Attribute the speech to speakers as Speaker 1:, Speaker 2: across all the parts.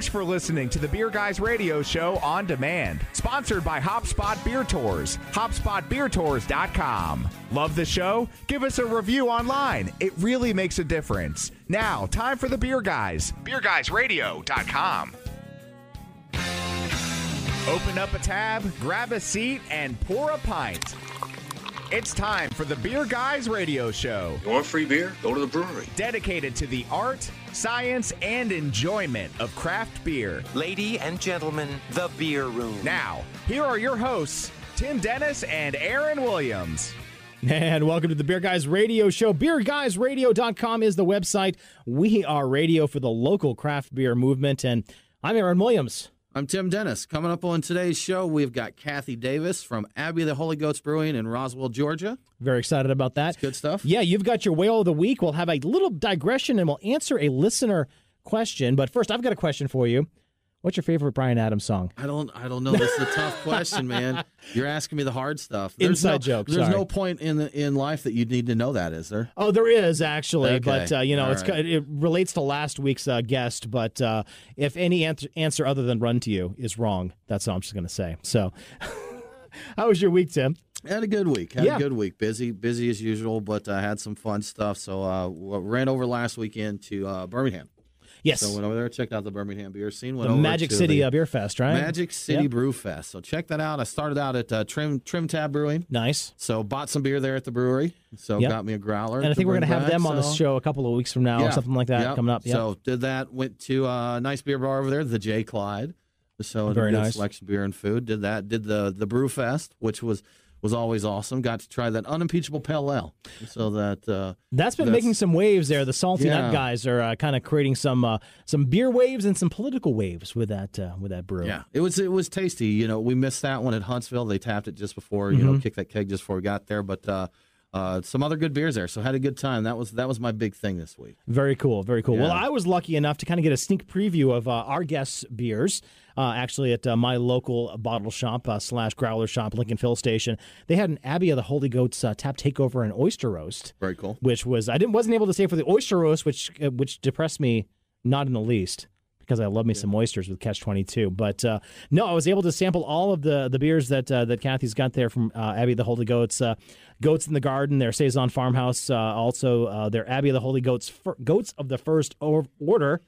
Speaker 1: Thanks for listening to the Beer Guys Radio Show on demand. Sponsored by HopSpot Beer Tours. HopSpotBeerTours.com. Love the show? Give us a review online. It really makes a difference. Now, time for the Beer Guys. BeerGuysRadio.com. Open up a tab, grab a seat, and pour a pint. It's time for the Beer Guys Radio Show.
Speaker 2: You want free beer? Go to the brewery.
Speaker 1: Dedicated to the art, science, and enjoyment of craft beer.
Speaker 3: Lady and gentlemen, the beer room.
Speaker 1: Now, here are your hosts, Tim Dennis and Aaron Williams.
Speaker 4: And welcome to the Beer Guys Radio Show. BeerGuysRadio.com is the website. We are radio for the local craft beer movement. And I'm Aaron Williams.
Speaker 5: I'm Tim Dennis. Coming up on today's show, we've got Kathy Davis from Abbey of the Holy Goats Brewing in Roswell, Georgia.
Speaker 4: Very excited about that.
Speaker 5: It's good stuff.
Speaker 4: Yeah, you've got your whale of the week. We'll have a little digression and we'll answer a listener question. But first, I've got a question for you. What's your favorite Bryan Adams song?
Speaker 5: I don't. I don't know. This is a tough question, man. You're asking me the hard stuff. There's
Speaker 4: Inside
Speaker 5: no,
Speaker 4: joke,
Speaker 5: There's
Speaker 4: sorry.
Speaker 5: no point in the, in life that you need to know that, is there?
Speaker 4: Oh, there is actually,
Speaker 5: Okay.
Speaker 4: but uh, you know,
Speaker 5: All
Speaker 4: it's
Speaker 5: right.
Speaker 4: it relates to last week's uh, guest. But uh, if any answer, answer other than "run to you" is wrong, that's all I'm just going to say. So, how was your week, Tim?
Speaker 5: Had a good week. Had
Speaker 4: Yeah.
Speaker 5: a good week. Busy, busy as usual, but I had some fun stuff. So uh, ran over last weekend to uh, Birmingham.
Speaker 4: Yes,
Speaker 5: So went over there, checked out the Birmingham beer scene. Went
Speaker 4: the
Speaker 5: over
Speaker 4: Magic City
Speaker 5: the
Speaker 4: Beer Fest, right?
Speaker 5: Magic City
Speaker 4: Yep.
Speaker 5: Brew Fest. So check that out. I started out at uh, Trim Trim Tab Brewing.
Speaker 4: Nice.
Speaker 5: So bought some beer there at the brewery. So
Speaker 4: Yep.
Speaker 5: got me a growler.
Speaker 4: And I think we're going to have them on the show a couple of weeks from now, or something like that
Speaker 5: Yep.
Speaker 4: coming up. Yep.
Speaker 5: So did that. Went to a nice beer bar over there, the J Clyde. So
Speaker 4: Very nice.
Speaker 5: selection beer and food. Did that. Did the the Brew Fest, which was was always awesome. Got to try that unimpeachable pale ale. So that uh,
Speaker 4: That's been
Speaker 5: That's-
Speaker 4: making some waves there. The salty nut guys are uh, kind of creating some uh, some beer waves and some political waves with that uh, with that brew.
Speaker 5: Yeah, it was it was tasty. You know, we missed that one at Huntsville. They tapped it just before you know
Speaker 4: Mm-hmm.
Speaker 5: kicked that keg just before we got there. But uh, uh, some other good beers there, so had a good time. That was that was my big thing this week.
Speaker 4: Very cool, very cool. Well, I was lucky enough to kind of get a sneak preview of uh, our guests' beers. Uh, actually, at uh, my local bottle shop uh, slash growler shop, Lincoln Fill Station, they had an Abbey of the Holy Goats uh, tap takeover and oyster roast,
Speaker 5: Very cool.
Speaker 4: which was I didn't wasn't able to say for the oyster roast, which uh, which depressed me not in the least because I love me some oysters with Catch Twenty Two. But uh, no, I was able to sample all of the the beers that uh, that Kathy's got there from uh, Abbey of the Holy Goats, uh, Goats in the Garden, their Saison Farmhouse, uh, also uh, their Abbey of the Holy Goats, Goats of the First Order.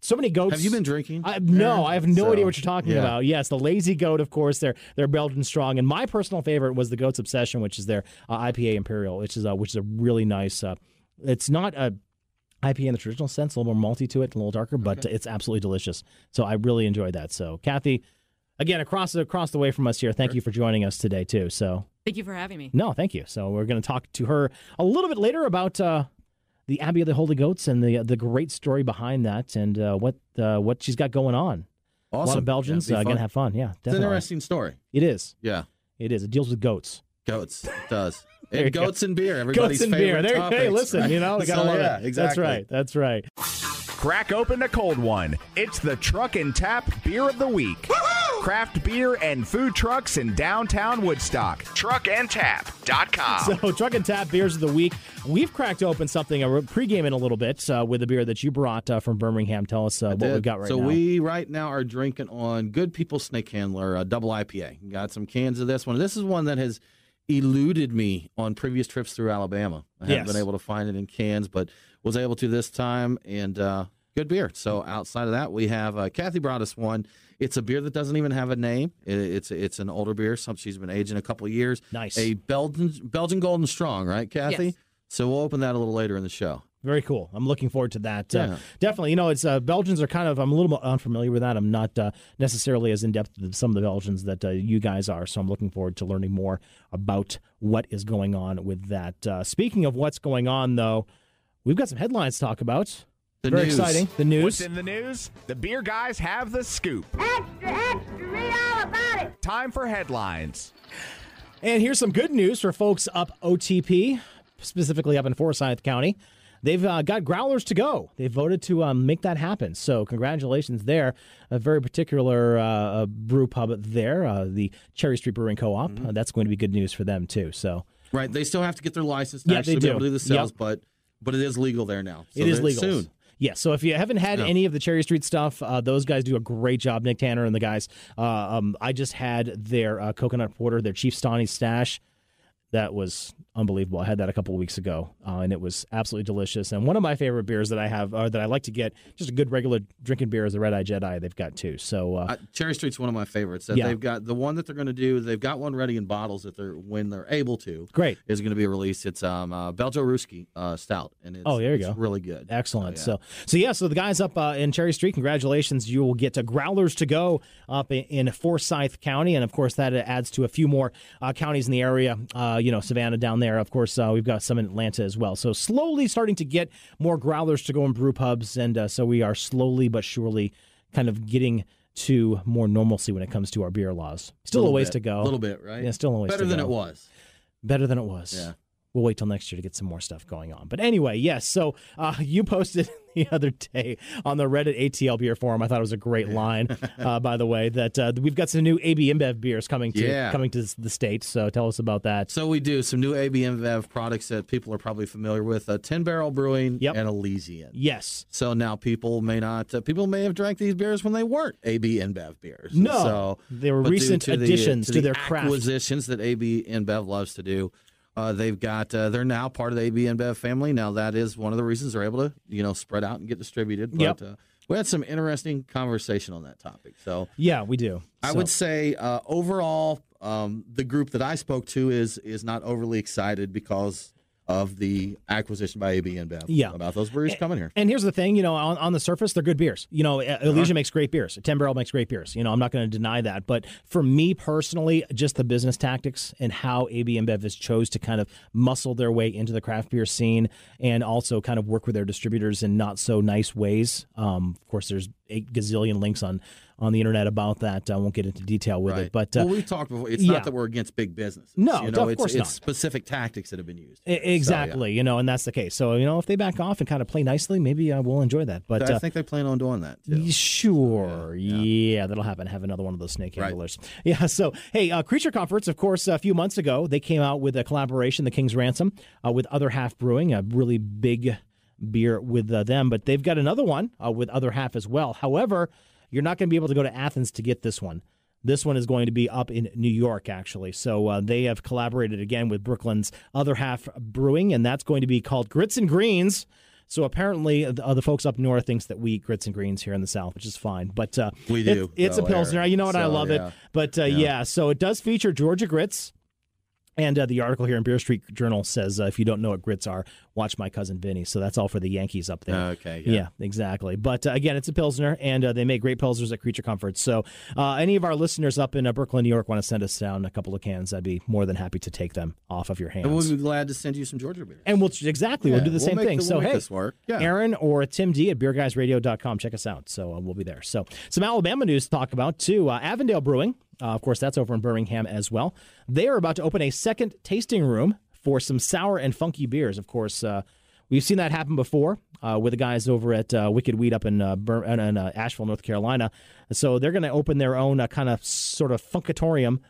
Speaker 4: So many goats.
Speaker 5: Have you been drinking?
Speaker 4: I, no, I have no
Speaker 5: So,
Speaker 4: idea what you're talking
Speaker 5: yeah.
Speaker 4: about. Yes, the Lazy Goat, of course. They're they're Belgian strong, and my personal favorite was the Goat's Obsession, which is their uh, IPA Imperial, which is uh, which is a really nice. Uh, it's not a IPA in the traditional sense, a little more malty to it, a little darker, but it's absolutely delicious. So I really enjoyed that. So Kathy, again across across the way from us here, thank you for joining us today too. So
Speaker 6: Thank you for having me.
Speaker 4: no, thank you. So we're going to talk to her a little bit later about uh, the Abbey of the Holy Goats and the the great story behind that and uh, what uh, what she's got going on.
Speaker 5: awesome.
Speaker 4: A lot of Belgians
Speaker 5: Yeah,
Speaker 4: uh, going to have fun. Yeah,
Speaker 5: It's an interesting story.
Speaker 4: It is.
Speaker 5: Yeah,
Speaker 4: It is. It deals with goats.
Speaker 5: Goats. It does.
Speaker 4: There you
Speaker 5: and
Speaker 4: go.
Speaker 5: goats and beer. Everybody's
Speaker 4: goats and beer.
Speaker 5: favorite
Speaker 4: There, hey,
Speaker 5: topics,
Speaker 4: listen,
Speaker 5: right?
Speaker 4: you know, we got to
Speaker 5: So,
Speaker 4: love
Speaker 5: yeah,
Speaker 4: it.
Speaker 5: Exactly.
Speaker 4: That's right. That's right.
Speaker 1: Crack open a cold one. It's the Truck and Tap Beer of the Week. Craft beer and food trucks in downtown Woodstock. Truckandtap.com.
Speaker 4: So, Truck and Tap Beers of the Week. We've cracked open something, a pregame in a little bit uh, with the beer that you brought uh, from Birmingham. Tell us uh, what
Speaker 5: Did.
Speaker 4: we've got right
Speaker 5: so
Speaker 4: now.
Speaker 5: So, we right now are drinking on Good People Snake Handler, a double IPA. Got some cans of this one. This is one that has eluded me on previous trips through Alabama. I haven't
Speaker 4: Yes.
Speaker 5: been able to find it in cans, but was able to this time, and uh, good beer. So outside of that, we have uh, Kathy brought us one. It's a beer that doesn't even have a name. It, it's it's an older beer. Some she's been aging a couple of years.
Speaker 4: Nice.
Speaker 5: A Belgian Belgian Golden Strong, right, Kathy?
Speaker 6: Yes.
Speaker 5: So we'll open that a little later in the show.
Speaker 4: Very cool. I'm looking forward to that. Uh, definitely. You know, it's uh, Belgians are kind of. I'm a little bit unfamiliar with that. I'm not uh, necessarily as in depth as some of the Belgians that uh, you guys are. So I'm looking forward to learning more about what is going on with that. Uh, speaking of what's going on, though, we've got some headlines to talk about.
Speaker 5: The
Speaker 4: Very
Speaker 5: news.
Speaker 4: exciting. The news.
Speaker 1: What's in the news? The beer guys have the scoop.
Speaker 6: Extra, extra, read all about it.
Speaker 1: Time for headlines.
Speaker 4: And here's some good news for folks up OTP, specifically up in Forsyth County. They've uh, got growlers to go. They voted to um, make that happen. So congratulations there. A very particular uh, brew pub there, uh, the Cherry Street Brewing Co-op.
Speaker 5: Mm-hmm.
Speaker 4: Uh, that's going to be good news for them too. So
Speaker 5: Right. They still have to get their license to
Speaker 4: Yeah,
Speaker 5: actually
Speaker 4: they
Speaker 5: be
Speaker 4: do.
Speaker 5: able to do the sales,
Speaker 4: Yep.
Speaker 5: but but it is legal there now. So
Speaker 4: it is legal
Speaker 5: soon.
Speaker 4: Yeah, so if you haven't had
Speaker 5: Yeah.
Speaker 4: any of the Cherry Street stuff, uh, those guys do a great job. Nick Tanner and the guys. Uh, um, I just had their uh, coconut porter, their Chief Stani stash. That was unbelievable. I had that a couple of weeks ago, uh, and it was absolutely delicious. And one of my favorite beers that I have, or that I like to get, just a good regular drinking beer, is the Red Eye Jedi. They've got two. So uh,
Speaker 5: Uh, Cherry Street's one of my favorites. That
Speaker 4: Yeah.
Speaker 5: They've got the one that they're going to do. They've got one ready in bottles that they're when they're able to.
Speaker 4: Great.
Speaker 5: is going to be released. It's um uh, uh, stout, and it's,
Speaker 4: Oh, there you
Speaker 5: it's
Speaker 4: go.
Speaker 5: really good.
Speaker 4: Excellent.
Speaker 5: So, yeah.
Speaker 4: So, so yeah. So the guys up uh, in Cherry Street, congratulations! You will get to Growlers to go up in, in Forsyth County, and of course that adds to a few more uh, counties in the area. Uh, you know, Savannah down there. Of course, uh, we've got some in Atlanta as well. So slowly starting to get more Growlers to go in brew pubs, and uh, so we are slowly but surely kind of getting to more normalcy when it comes to our beer laws. Still a
Speaker 5: Little
Speaker 4: ways
Speaker 5: bit.
Speaker 4: to go.
Speaker 5: A little bit, right?
Speaker 4: Yeah, still a ways to go.
Speaker 5: better than
Speaker 4: go.
Speaker 5: it was.
Speaker 4: Better than it was.
Speaker 5: Yeah.
Speaker 4: We'll wait till next year to get some more stuff going on. But anyway, yes. So uh, you posted the other day on the Reddit ATL beer forum. I thought it was a great line, uh, by the way, that uh, we've got some new AB InBev beers coming to
Speaker 5: Yeah.
Speaker 4: coming to the state. So tell us about that.
Speaker 5: So we do some new AB InBev products that people are probably familiar with: uh, Ten Barrel Brewing
Speaker 4: Yep.
Speaker 5: and Elysian.
Speaker 4: Yes.
Speaker 5: So now people may not. Uh, people may have drank these beers when they weren't AB InBev beers.
Speaker 4: No,
Speaker 5: so
Speaker 4: they were recent
Speaker 5: to the-
Speaker 4: additions to
Speaker 5: the
Speaker 4: their craft.
Speaker 5: acquisitions that AB InBev loves to do. Uh, they've got. Uh, they're now part of the AB InBev family. Now that is one of the reasons they're able to, you know, spread out and get distributed. But
Speaker 4: Yep.
Speaker 5: uh, we had some interesting conversation on that topic. So
Speaker 4: Yeah, we do.
Speaker 5: I
Speaker 4: So-
Speaker 5: would say uh, overall, um, the group that I spoke to is is not overly excited because of the acquisition by AB InBev.
Speaker 4: Yeah.
Speaker 5: about those breweries coming here.
Speaker 4: And here's the thing, you know, on, on the surface, they're good beers. You know,
Speaker 5: Uh-huh.
Speaker 4: Elysian makes great beers. Ten Barrel makes great beers. You know, I'm not going to deny that. But for me personally, just the business tactics and how AB InBev has chose to kind of muscle their way into the craft beer scene and also kind of work with their distributors in not so nice ways. Um, of course, there's eight gazillion links on on the internet about that. I won't get into detail with it, but uh,
Speaker 5: well, we've talked before. It's
Speaker 4: yeah.
Speaker 5: not that we're against big business.
Speaker 4: No,
Speaker 5: you know,
Speaker 4: of
Speaker 5: it's,
Speaker 4: course
Speaker 5: it's
Speaker 4: not.
Speaker 5: specific tactics that have been used.
Speaker 4: E-
Speaker 5: So, yeah.
Speaker 4: Exactly, you know, and that's the case. So, you know, if they back off and kind of play nicely, maybe uh, we'll enjoy that. But
Speaker 5: I
Speaker 4: uh,
Speaker 5: think they plan on doing that too.
Speaker 4: Sure, yeah. that'll happen. Have another one of those snake
Speaker 5: Right.
Speaker 4: handlers. Yeah. So, hey, uh, Creature Comforts, of course, a few months ago they came out with a collaboration, The King's Ransom, uh, with Other Half Brewing, a really big beer with uh, them. But they've got another one uh, with Other Half as well. However, you're not going to be able to go to Athens to get this one. This one is going to be up in New York, actually. So uh, they have collaborated again with Brooklyn's Other Half Brewing, and that's going to be called Grits and Greens. So apparently, uh, the, folks up north thinks that we eat grits and greens here in the south, which is fine. But uh,
Speaker 5: We
Speaker 4: it-
Speaker 5: do,
Speaker 4: it's a
Speaker 5: though,
Speaker 4: pilsner.
Speaker 5: Aaron.
Speaker 4: You know what? I love
Speaker 5: yeah.
Speaker 4: it. But uh, yeah. so it does feature Georgia grits. And uh, the article here in Beer Street Journal says, uh, if you don't know what grits are, watch my cousin Vinny. So that's all for the Yankees up there.
Speaker 5: Okay, yeah.
Speaker 4: exactly. But uh, again, it's a Pilsner, and uh, they make great Pilsners at Creature Comforts. So uh, any of our listeners up in uh, Brooklyn, New York want to send us down a couple of cans, I'd be more than happy to take them off of your hands.
Speaker 5: And we'll be glad to send you some Georgia beer.
Speaker 4: And we'll exactly we'll do the
Speaker 5: we'll
Speaker 4: same thing.
Speaker 5: the-
Speaker 4: so
Speaker 5: we'll
Speaker 4: hey,
Speaker 5: this work. Yeah.
Speaker 4: Aaron or Tim D at beerguysradio.com. Check us out. So uh, we'll be there. So some Alabama news to talk about too. Uh, Avondale Brewing, uh, of course, that's over in Birmingham as well. They are about to open a second tasting room for some sour and funky beers. Of course, uh, we've seen that happen before uh, with the guys over at uh, Wicked Weed up in uh, Bir- in, uh, Asheville, North Carolina. So they're going to open their own uh, kind of sort of funkatorium.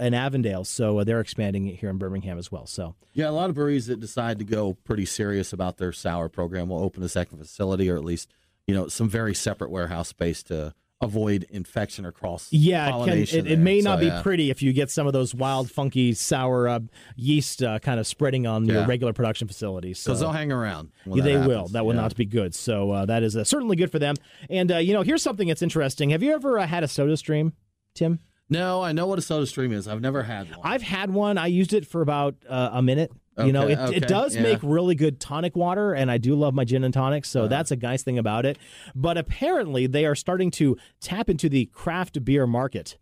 Speaker 4: In Avondale, so they're expanding it here in Birmingham as well. So
Speaker 5: Yeah, a lot of breweries that decide to go pretty serious about their sour program will open a second facility or at least, you know, some very separate warehouse space to avoid infection or cross
Speaker 4: Yeah, it, can, it, it may not
Speaker 5: So,
Speaker 4: be
Speaker 5: yeah.
Speaker 4: pretty if you get some of those wild, funky, sour uh, yeast uh, kind of spreading on your regular production facilities. So
Speaker 5: because they'll hang around. when
Speaker 4: yeah, they will. That will
Speaker 5: Yeah.
Speaker 4: not be good. So uh, that is uh, certainly good for them. And uh, you know, here's something that's interesting. Have you ever uh, had a Soda Stream, Tim?
Speaker 5: No, I know what a soda stream is. I've never had one.
Speaker 4: I've had one. I used it for about uh, a minute. You know, it,
Speaker 5: okay,
Speaker 4: it does
Speaker 5: yeah.
Speaker 4: make really good tonic water, and I do love my gin and tonics, so that's a nice thing about it. But apparently, they are starting to tap into the craft beer market,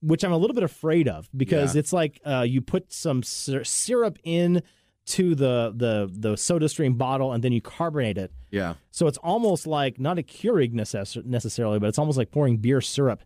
Speaker 4: which I'm a little bit afraid of because
Speaker 5: Yeah.
Speaker 4: it's like uh, you put some syr- syrup in to the the the Soda Stream bottle, and then you carbonate it.
Speaker 5: Yeah.
Speaker 4: So it's almost like not a Keurig necess- necessarily, but it's almost like pouring beer syrup.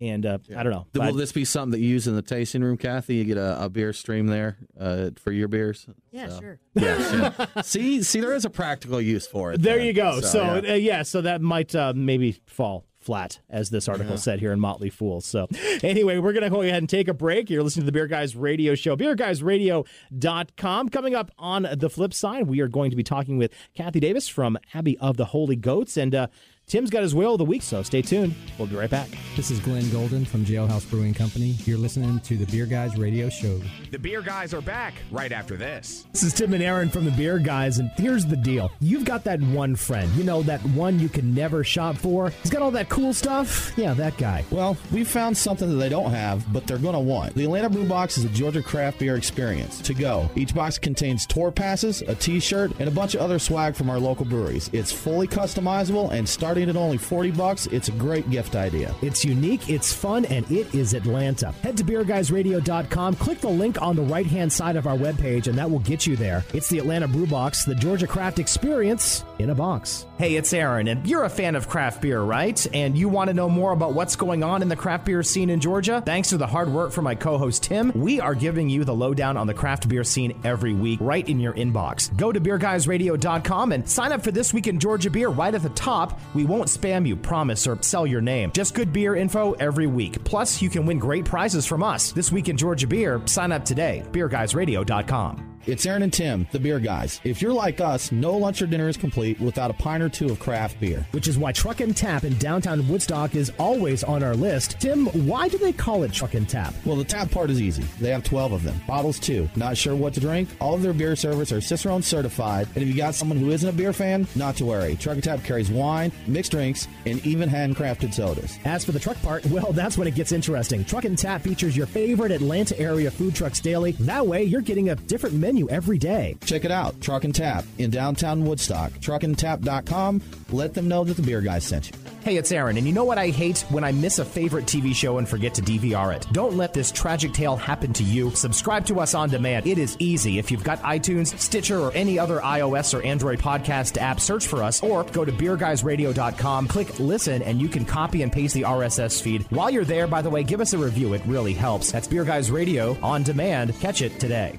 Speaker 4: And uh, I don't know.
Speaker 5: Will
Speaker 4: but-
Speaker 5: this be something that you use in the tasting room, Kathy? You get a, a beer stream there uh, for your beers.
Speaker 7: Yeah,
Speaker 5: So-
Speaker 7: sure.
Speaker 5: Yeah, yeah. see, see, there is a practical use for it.
Speaker 4: There
Speaker 5: then.
Speaker 4: you go. So,
Speaker 5: yeah.
Speaker 4: uh, yeah, so that might uh, maybe fall flat, as this article said here in Motley Fool. So, anyway, we're going to go ahead and take a break. You're listening to the Beer Guys Radio Show, beerguysradio.com. Coming up on the flip side, we are going to be talking with Kathy Davis from Abbey of the Holy Goats. And uh, Tim's got his whale of the week, so stay tuned. We'll be right back.
Speaker 8: This is Glenn Golden from Jailhouse Brewing Company. You're listening to the Beer Guys Radio Show.
Speaker 1: The Beer Guys are back right after this.
Speaker 9: This is Tim and Aaron from the Beer Guys, and here's the deal. You've got that one friend, you know, that one you can never shop for. He's got all that cool stuff. Yeah, that guy.
Speaker 10: Well, we found something that they don't have, but they're going to want. The Atlanta Brew Box is a Georgia craft beer experience to go. Each box contains tour passes, a t shirt, and a bunch of other swag from our local breweries. It's fully customizable, and starting at only 40 bucks, it's a great gift idea.
Speaker 9: It's unique, it's fun, and it is Atlanta. Head to beerguysradio.com, click the link on the right hand side of our webpage, and that will get you there. It's the Atlanta Brew Box, the Georgia craft experience in a box.
Speaker 11: Hey, it's Aaron, and you're a fan of craft beer, right? And you want to know more about what's going on in the craft beer scene in Georgia? Thanks to the hard work from my co host Tim, we are giving you the lowdown on the craft beer scene every week right in your inbox. Go to beerguysradio.com and sign up for This Week in Georgia Beer right at the top. We won't spam you, promise, or sell your name. Just good beer info every week. Plus, you can win great prizes from us. This Week in Georgia Beer, sign up today. beerguysradio.com.
Speaker 10: It's Aaron and Tim, the beer guys. If you're like us, no lunch or dinner is complete without a pint or two of craft beer.
Speaker 9: Which is why Truck and Tap in downtown Woodstock is always on our list. Tim, why do they call it Truck and Tap?
Speaker 10: Well, the tap part is easy. They have 12 of them. Bottles, too. Not sure what to drink? All of their beer servers are Cicerone certified. And if you got someone who isn't a beer fan, not to worry. Truck and Tap carries wine, mixed drinks, and even handcrafted sodas.
Speaker 9: As for the truck part, well, that's when it gets interesting. Truck and Tap features your favorite Atlanta area food trucks daily. That way, you're getting a different menu every day.
Speaker 10: Check it out. Truck and Tap in downtown Woodstock. Truckandtap.com. Let them know that the beer guys sent you.
Speaker 11: Hey, it's Aaron, and you know what I hate? When I miss a favorite TV show and forget to DVR it. Don't let this tragic tale happen to you. Subscribe to us on demand. It is easy. If you've got iTunes, Stitcher, or any other iOS or Android podcast app, search for us or go to beerguysradio.com, click listen, and you can copy and paste the RSS feed. While you're there, by the way, give us a review. It really helps. That's Beer Guys Radio on demand. Catch it today.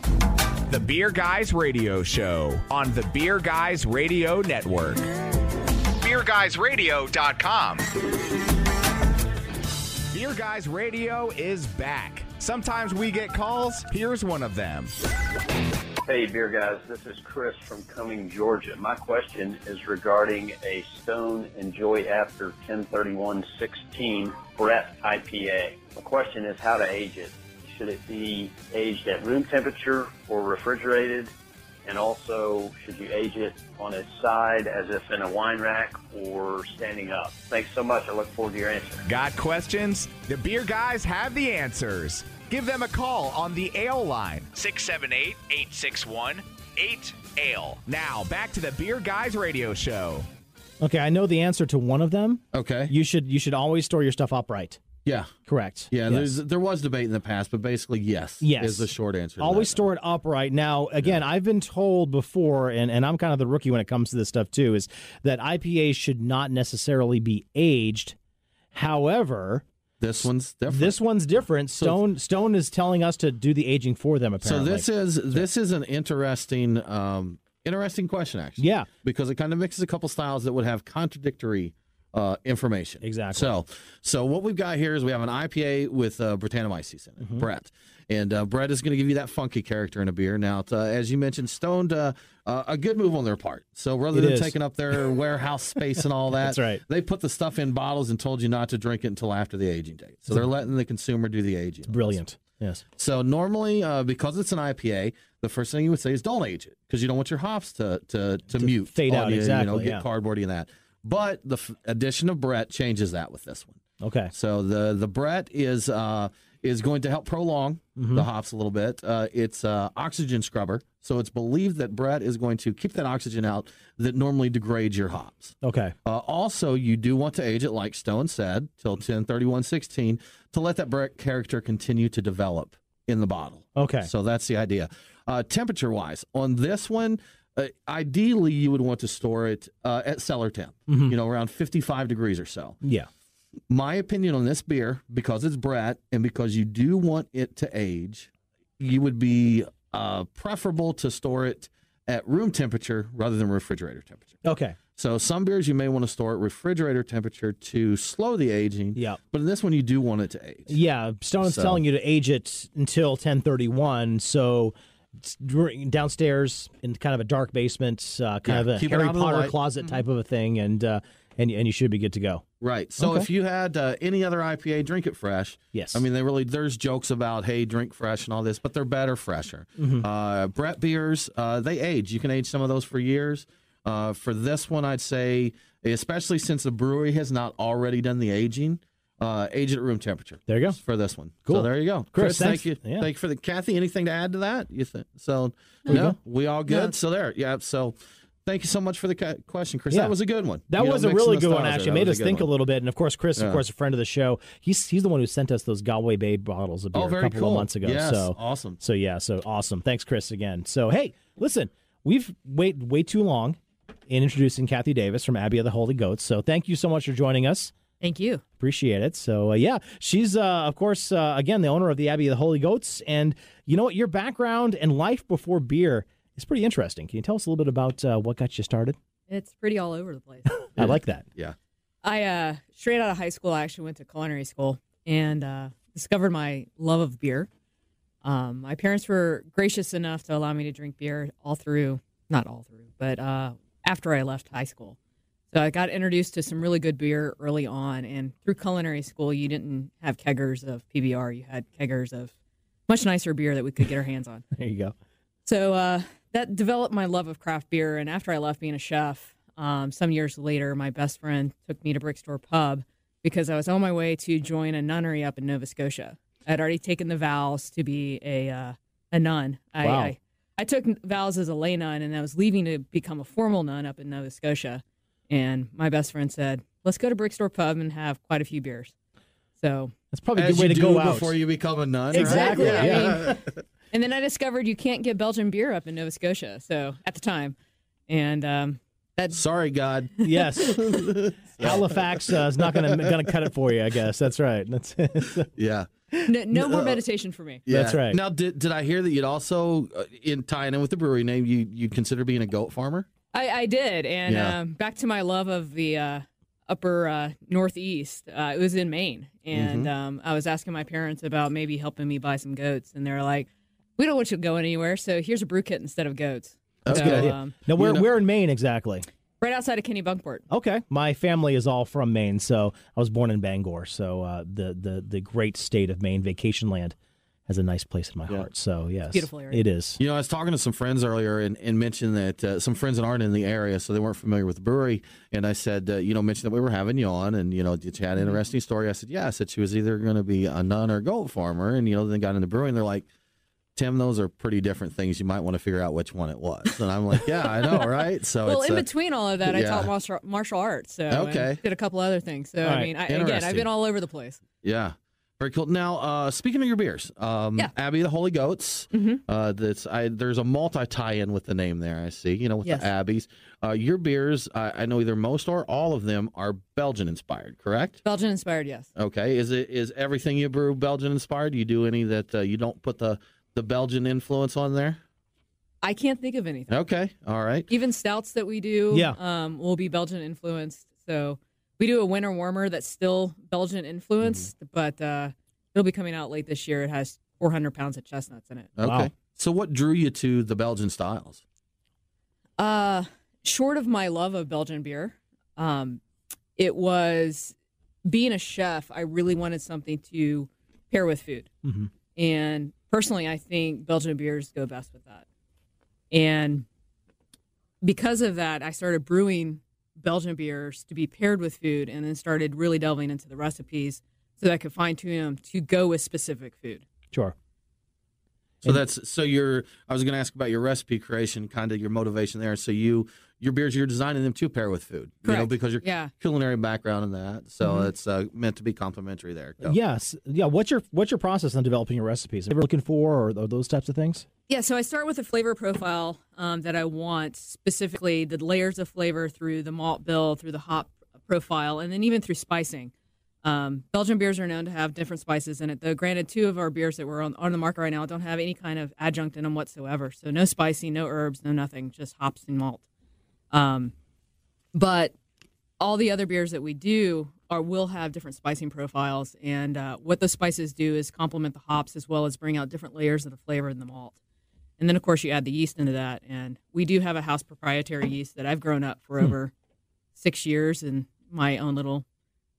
Speaker 1: The Beer Guys Radio Show on the Beer Guys Radio Network. BeerGuysRadio.com. Beer Guys Radio is back. Sometimes we get calls. Here's one of them.
Speaker 12: Hey, beer guys, this is Chris from Cumming, Georgia. My question is regarding a Stone Enjoy After 103116 Brett IPA. My question is how to age it. Should it be aged at room temperature or refrigerated? And also, should you age it on its side as if in a wine rack or standing up? Thanks so much. I look forward to your answer.
Speaker 1: Got questions? The Beer Guys have the answers. Give them a call on the Ale line 678 861 8Ale. Now, back to the Beer Guys Radio Show.
Speaker 4: Okay, I know the answer to one of them.
Speaker 5: Okay.
Speaker 4: You should you should always store your stuff upright.
Speaker 5: Yeah.
Speaker 4: Correct.
Speaker 5: Yeah,
Speaker 4: Yes.
Speaker 5: there's, there was debate in the past, but basically, yes.
Speaker 4: Yes.
Speaker 5: Is the short answer.
Speaker 4: Always
Speaker 5: that.
Speaker 4: store it upright. Now, again, I've been told before, and, and I'm kind of the rookie when it comes to this stuff too, is that IPAs should not necessarily be aged. However,
Speaker 5: This one's different.
Speaker 4: this one's different. Stone Stone is telling us to do the aging for them.
Speaker 5: So
Speaker 4: Apparently,
Speaker 5: this is this is an interesting um, interesting question actually.
Speaker 4: Yeah.
Speaker 5: because it kind of mixes a couple styles that would have contradictory uh, information.
Speaker 4: Exactly.
Speaker 5: So so what we've got here is we have an IPA with uh, Brettanomyces in it,
Speaker 4: Mm-hmm.
Speaker 5: Brett, and uh, Brett is going to give you that funky character in a beer. Now, uh, as you mentioned, Stoned uh, uh, a good move on their part. So rather
Speaker 4: It
Speaker 5: than
Speaker 4: is.
Speaker 5: taking up their warehouse space and all that,
Speaker 4: That's right.
Speaker 5: They put the stuff in bottles and told you not to drink it until after the aging date. So they're letting the consumer do the aging.
Speaker 4: brilliant. Yes.
Speaker 5: So normally, uh, because it's an IPA, the first thing you would say is don't age it because you don't want your hops to to, to, mute,
Speaker 4: fade out,
Speaker 5: you, You know,
Speaker 4: exactly,
Speaker 5: get
Speaker 4: yeah.
Speaker 5: cardboardy and that. But the f- addition of Brett changes that with this one.
Speaker 4: Okay.
Speaker 5: So the the Brett is uh, is going to help prolong
Speaker 4: Mm-hmm.
Speaker 5: the hops a little bit. Uh, it's uh, oxygen scrubber, so it's believed that Brett is going to keep that oxygen out that normally degrades your hops.
Speaker 4: Okay.
Speaker 5: Uh, also, you do want to age it, like Stone said, till 103116 to let that Brett character continue to develop in the bottle.
Speaker 4: Okay.
Speaker 5: So that's the idea. Uh, temperature wise, on this one, uh, ideally you would want to store it uh, at cellar temp,
Speaker 4: Mhm.
Speaker 5: you know, around 55 degrees or so.
Speaker 4: Yeah.
Speaker 5: My opinion on this beer, because it's Brett and because you do want it to age, you would be uh, preferable to store it at room temperature rather than refrigerator temperature.
Speaker 4: Okay.
Speaker 5: So some beers you may want to store at refrigerator temperature to slow the aging.
Speaker 4: Yeah.
Speaker 5: But in this one you do want it to age.
Speaker 4: Yeah, Stone's
Speaker 5: So-
Speaker 4: telling you to age it until 1031. So downstairs in kind of a dark basement, uh, kind
Speaker 5: Yeah,
Speaker 4: of a Harry
Speaker 5: out of the
Speaker 4: Potter closet type of a thing, and uh, and and you should be good to go.
Speaker 5: Right. So
Speaker 4: Okay.
Speaker 5: if you had uh, any other IPA, drink it fresh.
Speaker 4: Yes.
Speaker 5: I mean, they really there's jokes about hey, drink fresh and all this, but they're better fresher.
Speaker 4: Mhm.
Speaker 5: Uh, Brett beers, uh, they age. You can age some of those for years. Uh, for this one, I'd say, especially since the brewery has not already done the aging, uh, age at room temperature.
Speaker 4: There you go
Speaker 5: for this one.
Speaker 4: Cool.
Speaker 5: So there you go,
Speaker 4: Chris,
Speaker 5: thank you,
Speaker 4: Yeah.
Speaker 5: thank you for the Kathy. Anything to add to that? You think so? No, we all good.
Speaker 4: Yeah.
Speaker 5: So there, yeah. So. Thank you so much for the question, Chris.
Speaker 4: Yeah.
Speaker 5: That was a good one.
Speaker 4: That
Speaker 5: You know,
Speaker 4: was a really good one. Actually, made us
Speaker 5: a
Speaker 4: think
Speaker 5: one.
Speaker 4: a little bit. And of course, Chris,
Speaker 5: Yeah.
Speaker 4: of course, a friend of the show. He's he's the one who sent us those Galway Bay bottles of beer
Speaker 5: Oh,
Speaker 4: a couple
Speaker 5: cool.
Speaker 4: of months ago.
Speaker 5: Yes,
Speaker 4: so
Speaker 5: awesome.
Speaker 4: So yeah, so awesome. Thanks, Chris, again. So hey, listen, we've wait way too long in introducing Kathy Davis from Abbey of the Holy Goats. So thank you so much for joining us.
Speaker 7: Thank you.
Speaker 4: Appreciate it. So uh, yeah, she's uh, of course uh, again the owner of the Abbey of the Holy Goats, and you know what? Your background and life before beer is pretty interesting. Can you tell us a little bit about uh, what got you started?
Speaker 7: It's pretty all over the place.
Speaker 4: I like that.
Speaker 5: Yeah.
Speaker 7: I uh, straight out of high school, I actually went to culinary school and uh, discovered my love of beer. Um, my parents were gracious enough to allow me to drink beer all through, not all through, but uh, after I left high school. So I got introduced to some really good beer early on, and through culinary school, you didn't have keggers of PBR; you had keggers of much nicer beer that we could get our hands on.
Speaker 4: There you go.
Speaker 7: So uh, that developed my love of craft beer. And after I left being a chef, um, some years later, my best friend took me to Brickstore Pub because I was on my way to join a nunnery up in Nova Scotia. I'd already taken the vows to be a uh, a nun. I,
Speaker 4: Wow.
Speaker 7: I, I took vows as a lay nun, and I was leaving to become a formal nun up in Nova Scotia. And my best friend said, "Let's go to Brickstore Pub and have quite a few beers." So
Speaker 4: That's probably a good way
Speaker 5: you
Speaker 4: to
Speaker 5: do
Speaker 4: go out
Speaker 5: before you become a nun. right?
Speaker 7: Exactly.
Speaker 5: Yeah.
Speaker 7: I mean, and then I discovered you can't get Belgian beer up in Nova Scotia. So at the time, and um, that
Speaker 5: Sorry, God.
Speaker 4: Yes. Halifax uh, is not going to going to cut it for you. I guess that's right. That's
Speaker 5: yeah.
Speaker 7: no, no more
Speaker 5: No.
Speaker 7: meditation for me.
Speaker 4: That's right.
Speaker 5: Now, did, did I hear that you'd also, uh, in tying in with the brewery name, you you'd consider being a goat farmer?
Speaker 7: I, I did, and
Speaker 5: Yeah.
Speaker 7: um, back to my love of the uh, upper uh, northeast. Uh, it was in Maine, and
Speaker 5: Mhm.
Speaker 7: um, I was asking my parents about maybe helping me buy some goats, and they're like, "We don't want you going anywhere, so here's a brew kit instead of goats."
Speaker 4: That's
Speaker 7: so,
Speaker 4: a good idea.
Speaker 7: Um,
Speaker 4: now, where
Speaker 5: you know-
Speaker 4: we're in Maine exactly.
Speaker 7: right outside of Kennebunkport.
Speaker 4: Okay, my family is all from Maine, so I was born in Bangor. So uh, the the the great state of Maine, vacation land, has a nice place in my heart. So yes,
Speaker 7: beautiful area.
Speaker 4: It is.
Speaker 5: You know, I was talking to some friends earlier and, and mentioned that uh, some friends that aren't in the area, so they weren't familiar with the brewery. And I said, uh, you know, mentioned that we were having you on, and you know, did you had an interesting story? I said, yeah. I said she was either going to be a nun or a goat farmer, and you know, then got into brewing. They're like, Tim, those are pretty different things. You might want to figure out which one it was. And I'm like, yeah, I know, right? So
Speaker 7: well,
Speaker 5: it's
Speaker 7: in
Speaker 5: uh,
Speaker 7: between all of that, I taught martial, martial arts. So and
Speaker 5: Okay.
Speaker 7: did a couple other things. So
Speaker 5: All
Speaker 7: I mean, I, again, I've been all over the place.
Speaker 5: Yeah. Very cool. Now, uh, speaking of your beers, um,
Speaker 7: Yeah.
Speaker 5: Abbey of the Holy Goats.
Speaker 7: Mhm.
Speaker 5: Uh, that's I, there's a multi tie-in with the name there. I see. You know, with
Speaker 7: Yes.
Speaker 5: the Abbeys. Uh, your beers, I, I know either most or all of them are Belgian inspired. Correct?
Speaker 7: Belgian inspired, yes.
Speaker 5: Okay. Is it is everything you brew Belgian inspired? Do you do any that uh, you don't put the the Belgian influence on there?
Speaker 7: I can't think of anything.
Speaker 5: Okay. All right.
Speaker 7: Even stouts that we do,
Speaker 4: Yeah.
Speaker 7: um, will be Belgian influenced. So we do a winter warmer that's still Belgian influenced,
Speaker 5: Mm-hmm.
Speaker 7: but uh, it'll be coming out late this year. It has 400 pounds of chestnuts in it.
Speaker 5: Okay.
Speaker 4: Wow.
Speaker 5: So, what drew you to the Belgian styles?
Speaker 7: Uh, short of my love of Belgian beer, um, it was being a chef. I really wanted something to pair with food,
Speaker 4: hmm
Speaker 7: and personally, I think Belgian beers go best with that. And because of that, I started brewing Belgian beers to be paired with food, and then started really delving into the recipes so that I could fine tune them to go with specific food.
Speaker 4: Sure.
Speaker 5: So that's so you're. I was going to ask about your recipe creation, kind of your motivation there. So you your beers you're designing them to pair with food. You know,
Speaker 7: Correct.
Speaker 5: because your
Speaker 7: Yeah.
Speaker 5: culinary background in that, so
Speaker 4: Mhm.
Speaker 5: it's uh, meant to be complementary there. Go.
Speaker 4: Yes, yeah. What's your what's your process on developing your recipes? Are you looking for or, or those types of things?
Speaker 7: Yeah, so I start with a flavor profile um, that I want, specifically the layers of flavor through the malt bill, through the hop profile, and then even through spicing. Um, Belgian beers are known to have different spices in it. Though, granted, two of our beers that were on, on the market right now don't have any kind of adjunct in them whatsoever. So, no spicy, no herbs, no nothing, just hops and malt. Um, but all the other beers that we do are will have different spicing profiles, and uh, what the spices do is complement the hops as well as bring out different layers of the flavor in the malt. And then, of course, you add the yeast into that, and we do have a house proprietary yeast that I've grown up for
Speaker 5: Hmm.
Speaker 7: over six years in my own little